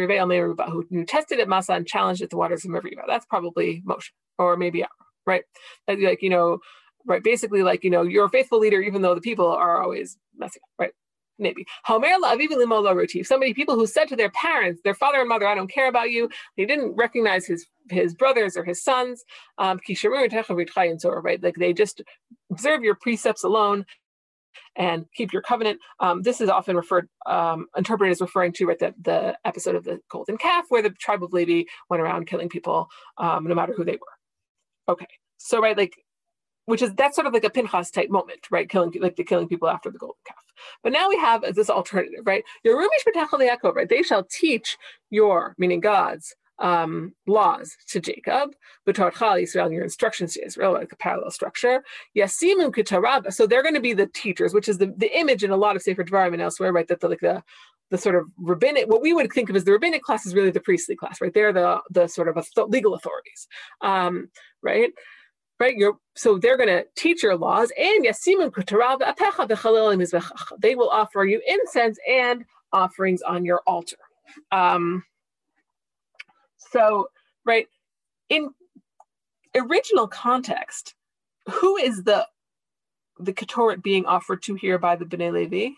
who tested at Masa and challenged at the waters of Meribah. That's probably Moshe, or maybe right? Like, you know, right? Basically, like, you know, you're a faithful leader, even though the people are always messing up, right? Maybe. Somebody, people who said to their parents, their father and mother, I don't care about you. They didn't recognize his his brothers or his sons. Um, right? Like they just observe your precepts alone and keep your covenant. Um, this is often referred, um, interpreted as referring to right, the, the episode of the golden calf, where the tribe of Levi went around killing people, um, no matter who they were. Okay, so right, like, which is that's sort of like a Pinchas type moment, right? Killing like the killing people after the golden calf. But now we have this alternative, right? Your Rumish right? They shall teach your, meaning God's, um, laws to Jacob, B'torcha Israel, your instructions to Israel, like a parallel structure. Yasimu Kitarab, so they're going to be the teachers, which is the, the image in a lot of Sefer Dvarim and elsewhere, right? That the, like the the sort of rabbinic, what we would think of as the rabbinic class is really the priestly class, right? They're the the sort of legal authorities, um, right? Right, you're, so they're going to teach your laws, and yasimu They will offer you incense and offerings on your altar. Um, so, right, in original context, who is the the Ketoret being offered to here by the B'nai Levi?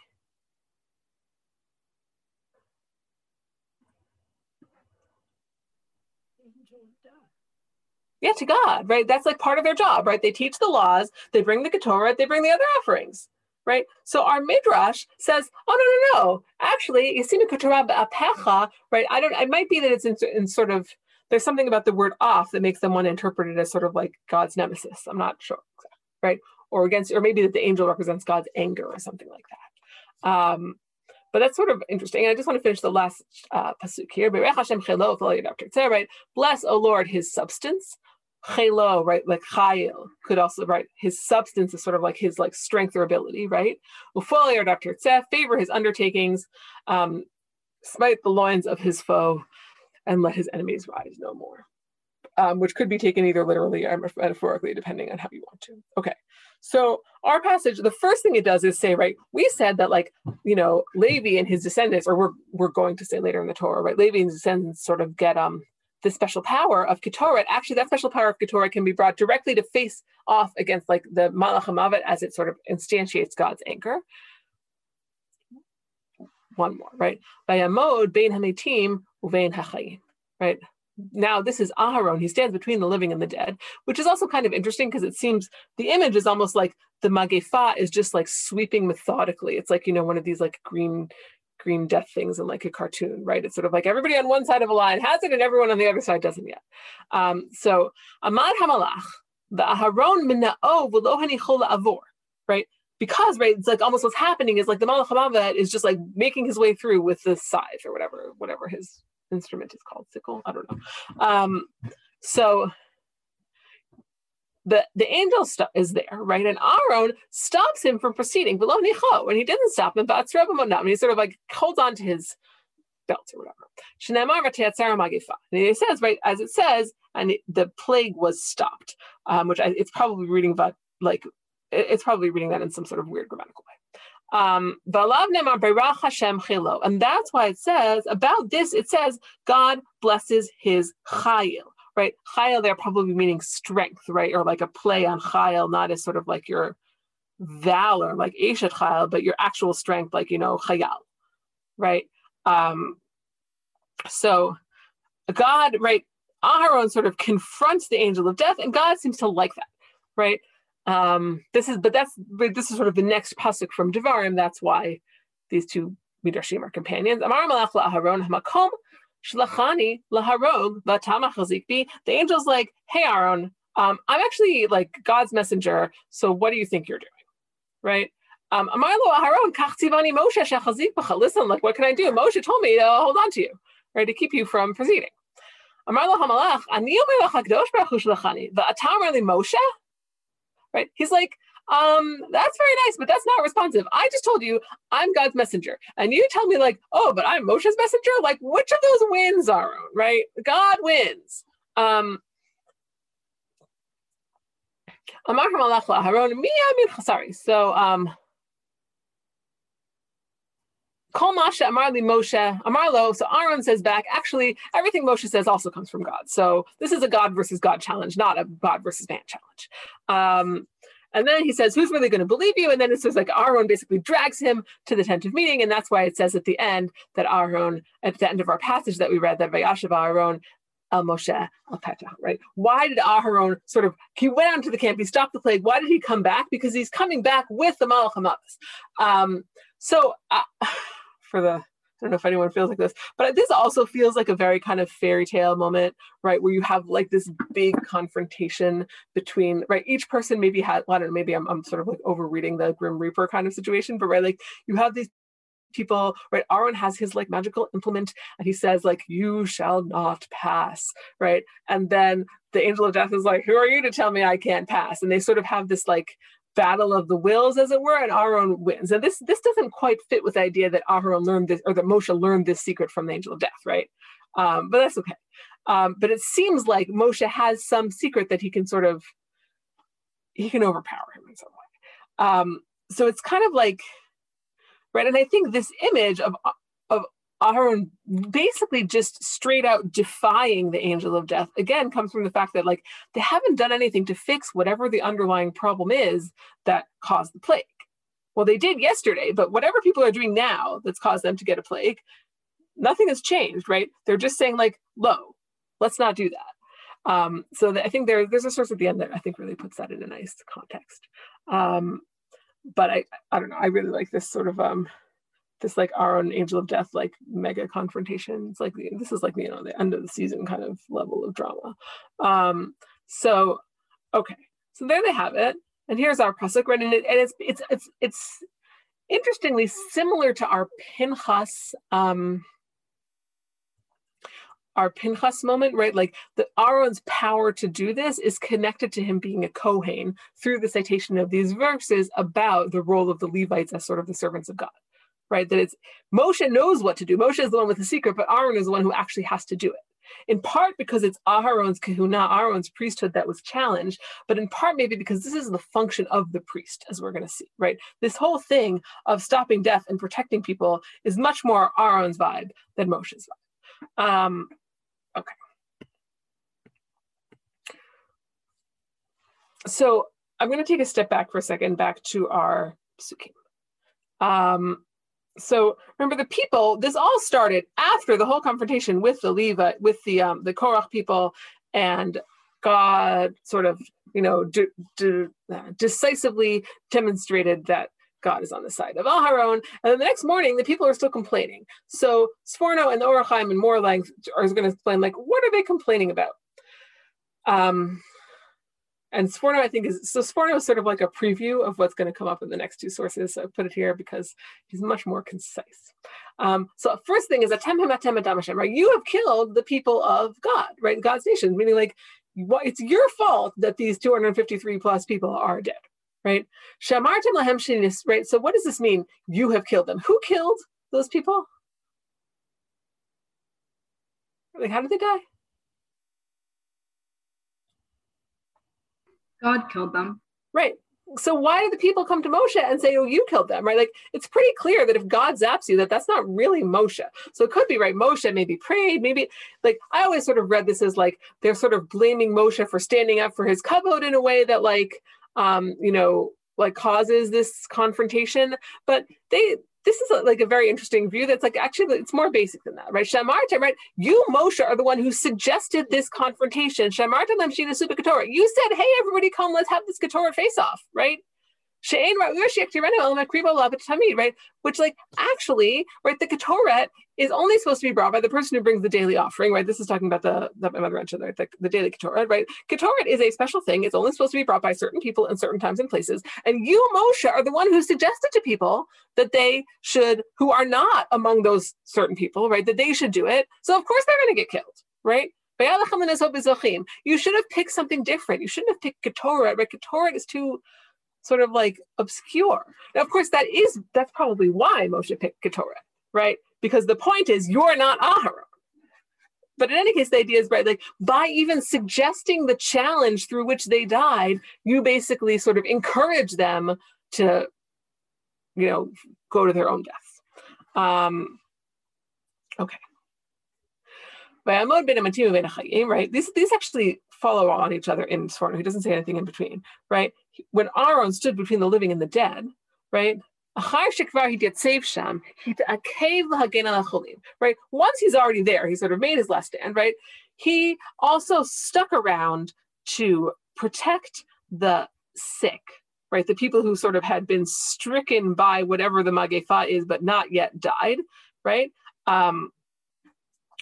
Yeah, to God, right? That's like part of their job, right? They teach the laws, they bring the Ketoret, they bring the other offerings right? So our midrash says, oh no no no, actually, apecha, right? I don't. It might be that it's in, in sort of there's something about the word off that makes them want to interpret it as sort of like God's nemesis. I'm not sure, right? Or against, or maybe that the angel represents God's anger or something like that. Um, but that's sort of interesting. And I just want to finish the last uh, pasuk here. Right? Bless, O Lord, his substance. Chelo, right? Like chayil could also, right? His substance is sort of like his like strength or ability, right? Favor his undertakings, um, smite the loins of his foe, and let his enemies rise no more. Um, which could be taken either literally or metaphorically, depending on how you want to. Okay, so our passage, the first thing it does is say, right, we said that like, you know, Levi and his descendants, or we're, we're going to say later in the Torah, right, Levi and his descendants sort of get um the special power of Ketoret. Actually, that special power of Ketoret can be brought directly to face off against like the Malach HaMavet as it sort of instantiates God's anger. One more, right? By Amod, Bein Hametim, Uvein Hachayim, right? now this is Aharon. He stands between the living and the dead, which is also kind of interesting because it seems the image is almost like the Magefa is just like sweeping methodically. It's like, you know, one of these like green green death things in like a cartoon, right? It's sort of like everybody on one side of a line has it and everyone on the other side doesn't yet. Um, so Amad Hamalach, the Aharon Mina'o V'lohani Chola Avor, right? Because right, it's like almost what's happening is like the Malach Hamavet is just like making his way through with the scythe or whatever, whatever his instrument is called sickle. I don't know. Um, so the the angel st- is there, right? And Aaron stops him from proceeding below Nicho, and he doesn't stop him, but and he sort of like holds on to his belt or whatever. And he says, right, as it says, and it, the plague was stopped, um, which I, it's probably reading about like it's probably reading that in some sort of weird grammatical way. Um, and that's why it says about this, it says God blesses his chayil, right? Chayil there probably meaning strength, right? Or like a play on chayil, not as sort of like your valor, like Eshet chayil, but your actual strength, like, you know, chayal, right? Um, so God, right? Aharon sort of confronts the angel of death, and God seems to like that, right? Um, this is, but that's but this is sort of the next pasuk from Devarim. That's why these two midrashim are companions. Amar malach la'aharon hamakom shlachani laharog The angel's like, hey Aaron, um, I'm actually like God's messenger. So what do you think you're doing, right? Um, Listen, like, what can I do? Moshe told me to hold on to you, right, to keep you from proceeding. Right? He's like, um, that's very nice, but that's not responsive. I just told you I'm God's messenger. And you tell me, like, oh, but I'm Moshe's messenger? Like, which of those wins, Aaron, right? God wins. Um, sorry. So, um, Kol Masha Amarli Moshe Amarlo. So Aaron says back, actually, everything Moshe says also comes from God. So this is a God versus God challenge, not a God versus man challenge. Um, and then he says, Who's really going to believe you? And then it says, like, Aaron basically drags him to the tent of meeting. And that's why it says at the end that Aaron, at the end of our passage that we read, that Vayashav Aaron El Moshe El Petah, right? Why did Aharon sort of, he went out to the camp, he stopped the plague. Why did he come back? Because he's coming back with the Malach Um So, uh, for the I don't know if anyone feels like this, but this also feels like a very kind of fairy tale moment, right? Where you have like this big confrontation between, right? Each person maybe had, well, I don't know, maybe I'm, I'm sort of like overreading the Grim Reaper kind of situation, but right, like you have these people, right? Aaron has his like magical implement and he says, like, you shall not pass, right? And then the angel of death is like, who are you to tell me I can't pass? And they sort of have this like battle of the wills, as it were, and Aaron wins. And this this doesn't quite fit with the idea that Aharon learned this or that Moshe learned this secret from the angel of death, right? Um, but that's okay. Um, but it seems like Moshe has some secret that he can sort of he can overpower him in some way. Um, so it's kind of like right, and I think this image of of Aaron basically just straight out defying the angel of death again comes from the fact that like they haven't done anything to fix whatever the underlying problem is that caused the plague. Well, they did yesterday, but whatever people are doing now that's caused them to get a plague, nothing has changed, right? They're just saying like, "Low, let's not do that." Um, so I think there, there's a source at the end that I think really puts that in a nice context. Um, but I, I don't know. I really like this sort of um, this like our own angel of death like mega confrontation. It's like this is like you know the end of the season kind of level of drama. Um so okay. So there they have it. And here's our pasuk right and, it, and it's it's it's it's interestingly similar to our pinchas um our Pinchas moment, right? Like the Aaron's power to do this is connected to him being a Kohen through the citation of these verses about the role of the Levites as sort of the servants of God, right? That it's Moshe knows what to do. Moshe is the one with the secret, but Aaron is the one who actually has to do it. In part because it's Aaron's kahuna, Aaron's priesthood that was challenged, but in part maybe because this is the function of the priest, as we're going to see, right? This whole thing of stopping death and protecting people is much more Aaron's vibe than Moshe's vibe. Um, Okay. So I'm going to take a step back for a second, back to our psukim. Um, so remember the people, this all started after the whole confrontation with the Levi, with the um, the Korach people, and God sort of, you know, de- uh, decisively demonstrated that God is on the side of Aharon. And then the next morning, the people are still complaining. So Sforno and the Ohr HaChaim and more length are going to explain, like, what are they complaining about? Um, and Sforno, I think, is so Sforno is sort of like a preview of what's going to come up in the next two sources. So I put it here because he's much more concise. Um, so first thing is Atem Hematem Adam right? You have killed the people of God, right? God's nation, meaning like it's your fault that these 253 plus people are dead, right? Shamartim lahem shinis, right? So what does this mean? You have killed them. Who killed those people? Like, how did they die? God killed them. Right. So why do the people come to Moshe and say, "Oh, you killed them"? Right? Like it's pretty clear that if God zaps you, that that's not really Moshe. So it could be right. Moshe maybe prayed, maybe like I always sort of read this as like they're sort of blaming Moshe for standing up for his kavod in a way that like um, you know, like causes this confrontation. But they this is a, like a very interesting view that's like actually it's more basic than that, right? Shamarta, right? You, Moshe, are the one who suggested this confrontation. Shamarta lemshina supa You said, hey, everybody come, let's have this Keturah face off, right? Right? Which, like, actually, right, the Ketoret is only supposed to be brought by the person who brings the daily offering, right? This is talking about the the mother mentioned right? The, the daily Ketoret, right? Ketoret is a special thing. It's only supposed to be brought by certain people in certain times and places. And you, Moshe, are the one who suggested to people that they should, who are not among those certain people, right? That they should do it. So of course they're going to get killed, right? You should have picked something different. You shouldn't have picked Ketoret, right? Ketoret is too sort of like obscure. Now, of course, that is that's probably why Moshe picked Ketoret, right? Because the point is you're not Aharon. But in any case, the idea is right, like by even suggesting the challenge through which they died, you basically sort of encourage them to, you know, go to their own death. Um, okay. Right? These, these actually follow on each other in Sforno. He doesn't say anything in between, right? When Aaron stood between the living and the dead, right? Right? Once he's already there, he sort of made his last stand, right? He also stuck around to protect the sick, right? The people who sort of had been stricken by whatever the Magefa is, but not yet died, right? Um,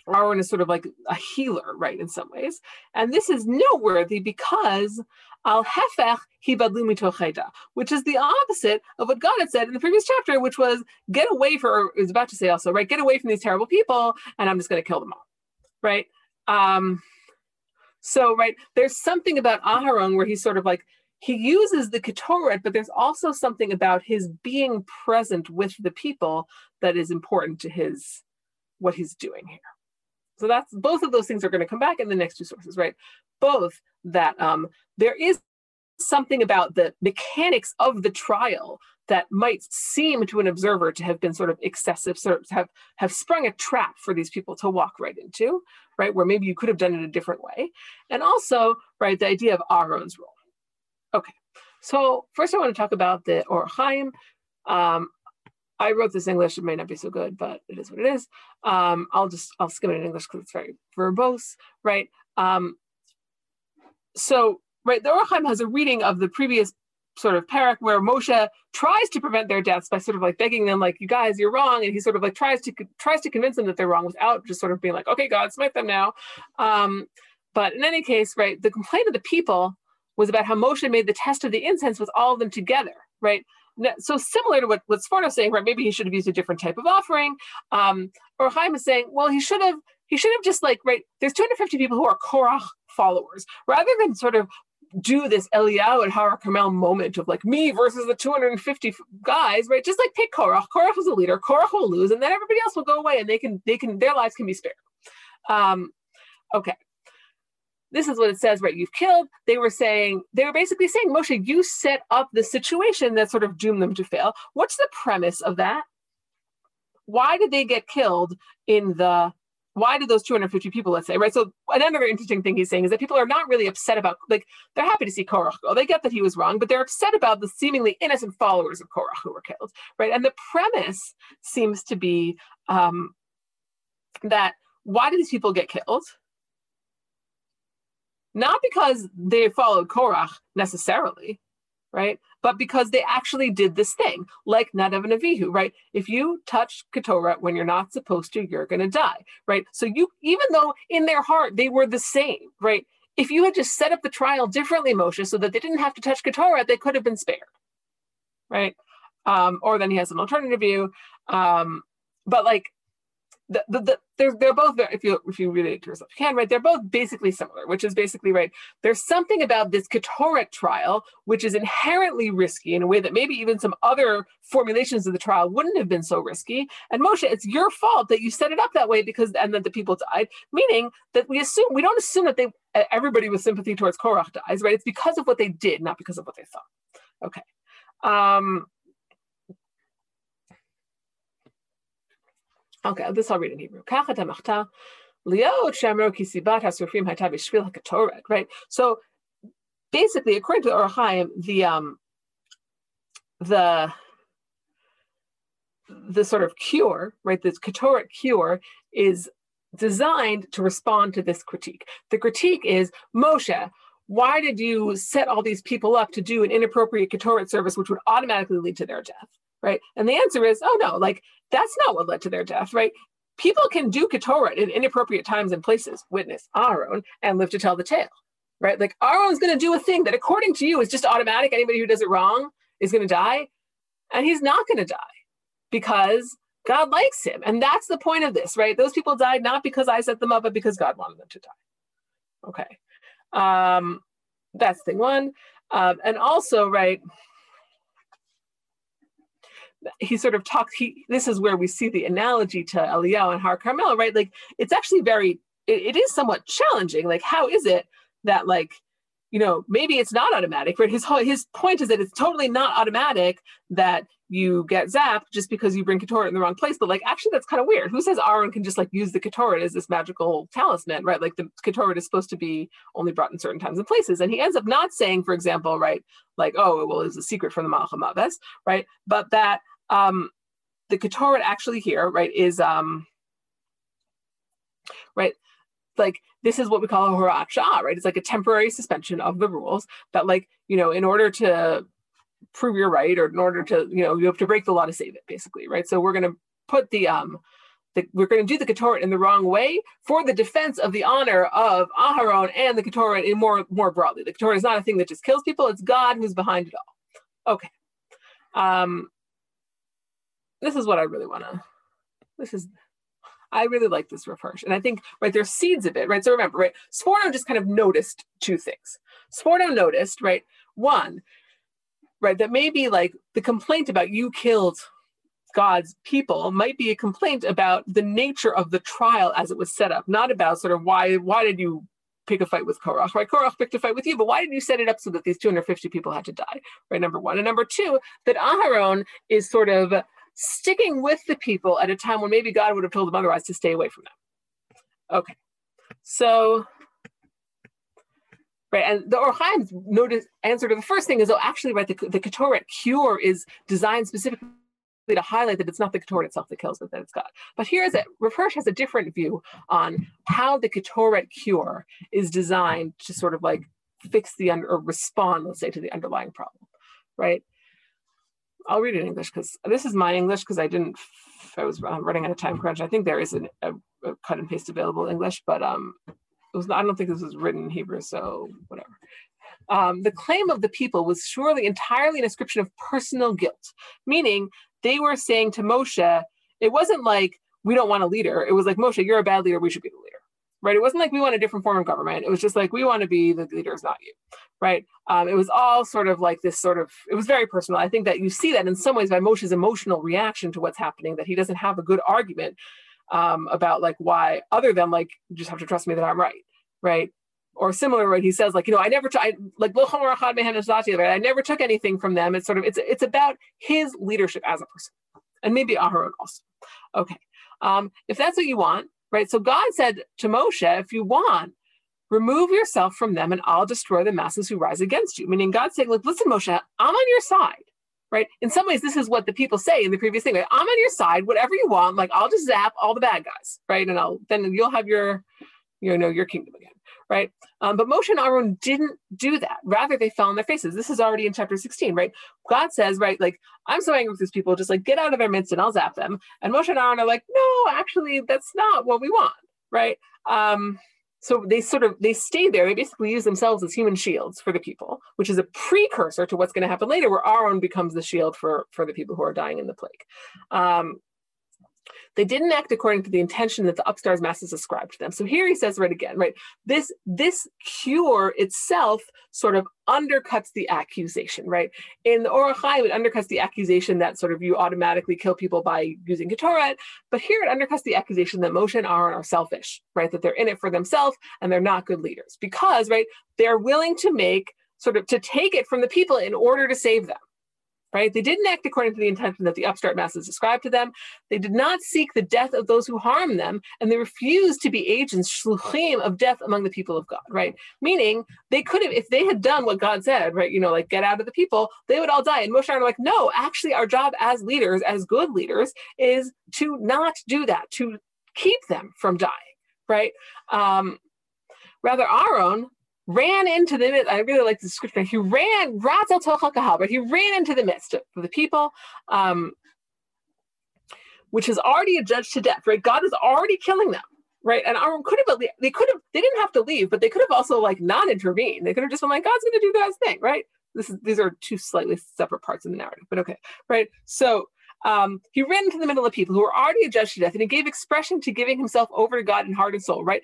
Aaron is sort of like a healer, right, in some ways. And this is noteworthy because al hefech hibadlu which is the opposite of what God had said in the previous chapter, which was get away for, is about to say also, right, get away from these terrible people, and I'm just going to kill them all, right? Um, so, right, there's something about Aharon where he's sort of like, he uses the Ketoret, but there's also something about his being present with the people that is important to his what he's doing here. So that's both of those things are going to come back in the next two sources, right? Both that um, there is something about the mechanics of the trial that might seem to an observer to have been sort of excessive, sort of have, have sprung a trap for these people to walk right into, right? Where maybe you could have done it a different way. And also, right, the idea of Aaron's role. Okay, so first I want to talk about the Ohr HaChaim. Um, I wrote this English. It may not be so good, but it is what it is. Um, I'll just I'll skim it in English because it's very verbose, right? Um, so right, the Ohr HaChaim has a reading of the previous sort of parak where Moshe tries to prevent their deaths by sort of like begging them, like, you guys, you're wrong. And he sort of like tries to tries to convince them that they're wrong without just sort of being like, okay, God, smite them now. Um, but in any case, right, the complaint of the people was about how Moshe made the test of the incense with all of them together, right? So similar to what, what Sforno's saying, right? Maybe he should have used a different type of offering. Um, or Chaim is saying, well, he should have he should have just like, right, there's 250 people who are Korach followers, rather than sort of do this Eliyahu and Har Carmel moment of like me versus the 250 guys, right? Just like pick Korach. Korach is a leader. Korach will lose, and then everybody else will go away, and they can they can their lives can be spared. Um, okay. This is what it says, right? You've killed. They were saying, they were basically saying, Moshe, you set up the situation that sort of doomed them to fail. What's the premise of that? Why did they get killed in the why did those 250 people, let's say, right? So another interesting thing he's saying is that people are not really upset about, like, they're happy to see Korach go. They get that he was wrong, but they're upset about the seemingly innocent followers of Korach who were killed, right? And the premise seems to be um, that why did these people get killed? Not because they followed Korach necessarily, right? But because they actually did this thing, like Nadav and Avihu, right? If you touch Ketorah when you're not supposed to, you're going to die, right? So you, even though in their heart they were the same, right? If you had just set up the trial differently, Moshe, so that they didn't have to touch Ketorah, they could have been spared, right? Um, or then he has an alternative view. Um, but like the, the, the, they're, they're both very, if you if you it to yourself, you can right. They're both basically similar, which is basically right. There's something about this Ketorah trial which is inherently risky in a way that maybe even some other formulations of the trial wouldn't have been so risky. And Moshe, it's your fault that you set it up that way because and that the people died. Meaning that we assume we don't assume that they everybody with sympathy towards Korach dies, right? It's because of what they did, not because of what they thought. Okay. Um, Okay, this I'll read in Hebrew. Right. So basically, according to Ohr HaChaim, the um the the sort of cure, right, this Ketoret cure is designed to respond to this critique. The critique is Moshe, why did you set all these people up to do an inappropriate Ketoret service, which would automatically lead to their death? Right. And the answer is, oh no, like that's not what led to their death, right? People can do Ketorah in inappropriate times and places, witness Aaron, and live to tell the tale, right? Like Aaron's going to do a thing that, according to you, is just automatic. Anybody who does it wrong is going to die. And he's not going to die because God likes him. And that's the point of this, right? Those people died not because I set them up, but because God wanted them to die. Okay. Um, that's thing one. Um, and also, right, he sort of talks he this is where we see the analogy to Eliyahu and Har Carmel, right? Like it's actually very it, it is somewhat challenging. Like, how is it that like you know maybe it's not automatic right? His whole, his point is that it's totally not automatic that you get zapped just because you bring Ketorah in the wrong place. But like actually that's kind of weird. Who says Aaron can just like use the Ketorah as this magical talisman right? Like the Ketorah is supposed to be only brought in certain times and places. And he ends up not saying for example right like oh well it's a secret from the Malach right? But that um, the Ketorah actually here, right, is um, right, like this is what we call a hora'at sha'ah, right? It's like a temporary suspension of the rules that, like, you know, in order to prove you're right, or in order to, you know, you have to break the law to save it, basically, right? So we're going to put the um, the, we're going to do the Ketorah in the wrong way for the defense of the honor of Aharon and the Ketorah in more more broadly. The Ketorah is not a thing that just kills people; it's God who's behind it all. Okay. Um, this is what I really want to. This is I really like this reverse. And I think, right, there's seeds of it, right? So remember, right, Sforno just kind of noticed two things. Sforno noticed, right, one, right, that maybe like the complaint about you killed God's people might be a complaint about the nature of the trial as it was set up, not about sort of why, why did you pick a fight with Korach, right? Korach picked a fight with you, but why did you set it up so that these 250 people had to die, right? Number one. And number two, that Aharon is sort of sticking with the people at a time when maybe God would have told them otherwise to stay away from them. Okay, so right, and the Or Chaim's notice answer to the first thing is, oh, actually, right, the, the Ketoret cure is designed specifically to highlight that it's not the Ketoret itself that kills, but that it's God. But here's it. Rav Hirsch has a different view on how the Ketoret cure is designed to sort of like fix the under or respond, let's say, to the underlying problem right? I'll read it in English because this is my English because I didn't, I was um, running out of time crunch. I think there is an, a, a, cut and paste available English, but um, it was I don't think this was written in Hebrew, so whatever. Um, the claim of the people was surely entirely an ascription of personal guilt, meaning they were saying to Moshe, it wasn't like, we don't want a leader. It was like, Moshe, you're a bad leader. We should be the leader right? It wasn't like we want a different form of government. It was just like we want to be the leaders, not you, right? Um, it was all sort of like this sort of. It was very personal. I think that you see that in some ways by Moshe's emotional reaction to what's happening. That he doesn't have a good argument um, about like why, other than like you just have to trust me that I'm right, right? Or similar, right? He says like you know I never t- I, like right? I never took anything from them. It's sort of it's it's about his leadership as a person, and maybe Aharon also. Okay, um, if that's what you want, right? So God said to Moshe, if you want, remove yourself from them and I'll destroy the masses who rise against you. Meaning God saying, look, listen, Moshe, I'm on your side, right? In some ways, this is what the people say in the previous thing. I'm on your side, whatever you want. Like I'll just zap all the bad guys, right? And I'll then you'll have your, you know, your kingdom again, right? Um, but Moshe and Aaron didn't do that. Rather, they fell on their faces. This is already in chapter 16, right? God says, right, like, I'm so angry with these people, just like get out of their midst and I'll zap them. And Moshe and Aaron are like, no, actually, that's not what we want, right? Um, so they sort of they stay there. They basically use themselves as human shields for the people, which is a precursor to what's going to happen later, where Aaron becomes the shield for for the people who are dying in the plague. Um, they didn't act according to the intention that the upstairs masses ascribed to them. So here he says right again, right, this, this cure itself sort of undercuts the accusation, right? In the Or HaChaim, it undercuts the accusation that sort of you automatically kill people by using Ketoret, but here it undercuts the accusation that Moshe and Aaron are selfish, right? That they're in it for themselves and they're not good leaders because, right, they're willing to make sort of to take it from the people in order to save them right? They didn't act according to the intention that the upstart masses ascribed to them. They did not seek the death of those who harmed them, and they refused to be agents, shluchim, of death among the people of God, right? Meaning they could have, if they had done what God said, right, you know, like get out of the people, they would all die. And Moshe are like, no, actually, our job as leaders, as good leaders, is to not do that, to keep them from dying, right? Um, rather, Aaron ran into the midst. I really like the description. He ran, but he ran into the midst of the people, um, which is already a judge to death, right? God is already killing them, right? And Aaron could have, they could have, they didn't have to leave, but they could have also like not intervened. They could have just been like, God's going to do God's thing, right? This is, these are two slightly separate parts of the narrative, but okay, right? So um, he ran into the middle of people who were already judged to death, and he gave expression to giving himself over to God in heart and soul, right?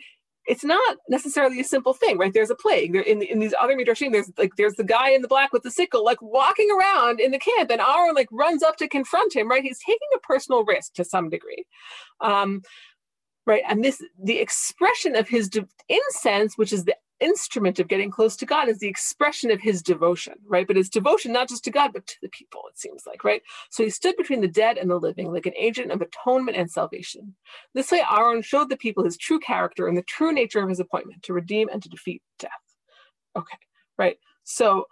It's not necessarily a simple thing, right? There's a plague. There in, in these other midrashim, there's like there's the guy in the black with the sickle, like walking around in the camp, and Aaron like runs up to confront him, right? He's taking a personal risk to some degree. Um, right and this the expression of his incense which is the instrument of getting close to God is the expression of his devotion, right? But it's devotion not just to God, but to the people, it seems like, right? So he stood between the dead and the living, like an agent of atonement and salvation. This way, Aaron showed the people his true character and the true nature of his appointment to redeem and to defeat death. Okay, right? So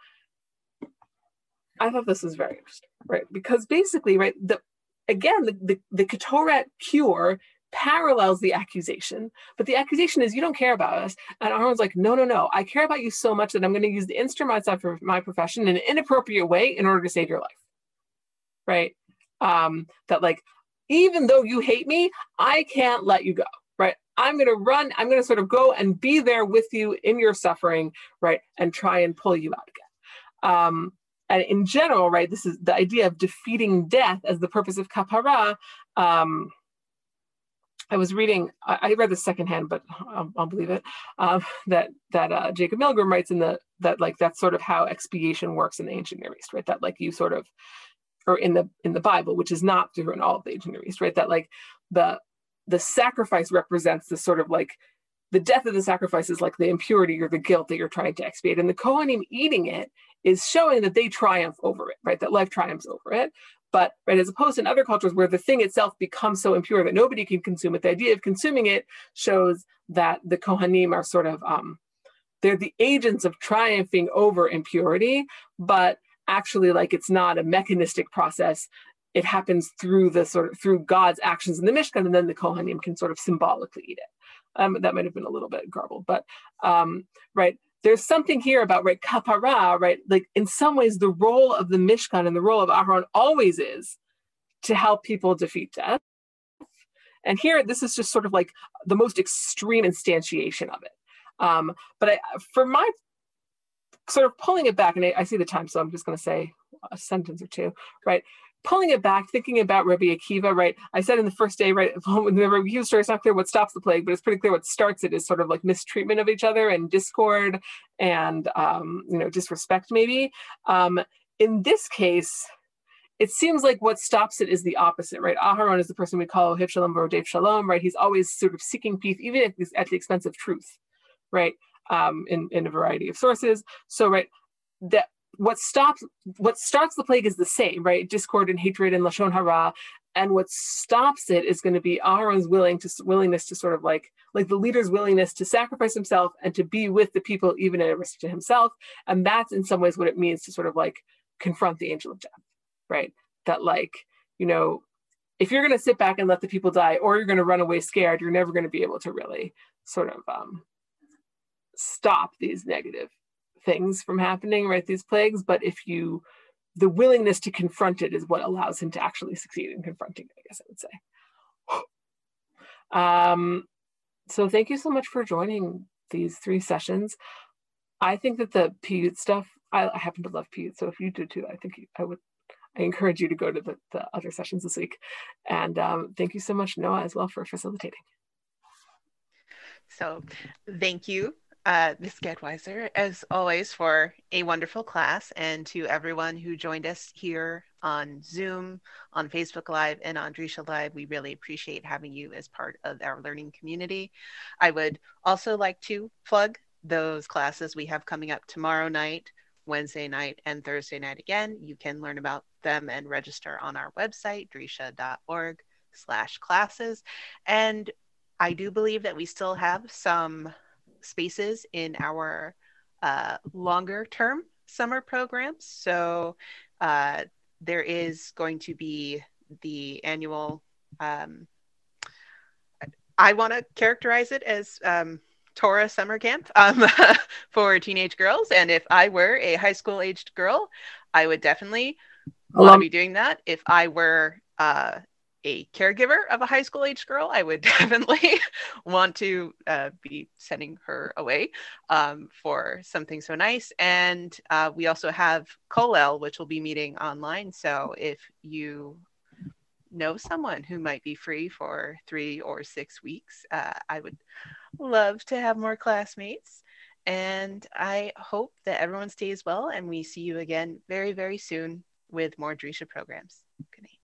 I thought this was very interesting, right? Because basically, right, the again, the, the, the Ketoret cure parallels the accusation, but the accusation is you don't care about us. And Aaron's like, no, no, no. I care about you so much that I'm going to use the instruments of my profession in an inappropriate way in order to save your life. Right? Um, that like, even though you hate me, I can't let you go. Right? I'm going to run. I'm going to sort of go and be there with you in your suffering. Right? And try and pull you out again. Um, and in general, right, this is the idea of defeating death as the purpose of kapara. Um, I was reading, I read the secondhand, but I'll, I'll believe it. Um, that that uh, Jacob Milgrom writes in the that like that's sort of how expiation works in the ancient Near East, right? That like you sort of, or in the in the Bible, which is not true in all of the ancient Near East, right? That like the the sacrifice represents the sort of like the death of the sacrifice is like the impurity or the guilt that you're trying to expiate, and the Kohanim eating it is showing that they triumph over it, right? That life triumphs over it. But right, as opposed to in other cultures where the thing itself becomes so impure that nobody can consume it, the idea of consuming it shows that the Kohanim are sort of um, they're the agents of triumphing over impurity, but actually like it's not a mechanistic process. It happens through the sort of through God's actions in the Mishkan, and then the Kohanim can sort of symbolically eat it. Um, that might have been a little bit garbled, but um, right. There's something here about right kapara, right? Like in some ways, the role of the Mishkan and the role of Aharon always is to help people defeat death. And here, this is just sort of like the most extreme instantiation of it. Um, but I, for my sort of pulling it back, and I, I see the time, so I'm just going to say a sentence or two, right? Pulling it back, thinking about Rabbi Akiva, right? I said in the first day, right, when the Rabbi Akiva story, it's not clear what stops the plague, but it's pretty clear what starts it is sort of like mistreatment of each other and discord and, um, you know, disrespect maybe. Um, in this case, it seems like what stops it is the opposite, right? Aharon is the person we call Hiv Shalom Dave Shalom, right? He's always sort of seeking peace, even at the, at the expense of truth, right? Um, in, in a variety of sources. So, right, that what stops what starts the plague is the same, right? Discord and hatred and lashon hara, and what stops it is going to be Aharon's willing to willingness to sort of like like the leader's willingness to sacrifice himself and to be with the people even at a risk to himself, and that's in some ways what it means to sort of like confront the angel of death right? That like, you know, if you're going to sit back and let the people die, or you're going to run away scared, you're never going to be able to really sort of um, stop these negative things from happening, right? These plagues. But if you, the willingness to confront it is what allows him to actually succeed in confronting it, I guess I would say. Um, so thank you so much for joining these three sessions. I think that the Piyut stuff, I, I happen to love Piyut. So if you do too, I think I would I encourage you to go to the, the other sessions this week. And um, thank you so much, Noah, as well, for facilitating. So thank you, uh, Ms. Gedwiser, as always, for a wonderful class, and to everyone who joined us here on Zoom, on Facebook Live, and on Drisha Live. We really appreciate having you as part of our learning community. I would also like to plug those classes we have coming up tomorrow night Wednesday night and Thursday night again. You can learn about them and register on our website, drisha.org slash classes. And I do believe that we still have some spaces in our uh, longer term summer programs. So uh, there is going to be the annual, um, I want to characterize it as um, Torah summer camp um, for teenage girls. And if I were a high school aged girl, I would definitely want to be doing that. If I were uh, a caregiver of a high school age girl, I would definitely want to uh, be sending her away um, for something so nice. And uh, we also have Kollel, which will be meeting online. So if you know someone who might be free for three or six weeks, uh, I would love to have more classmates. And I hope that everyone stays well and we see you again very, very soon with more Drisha programs.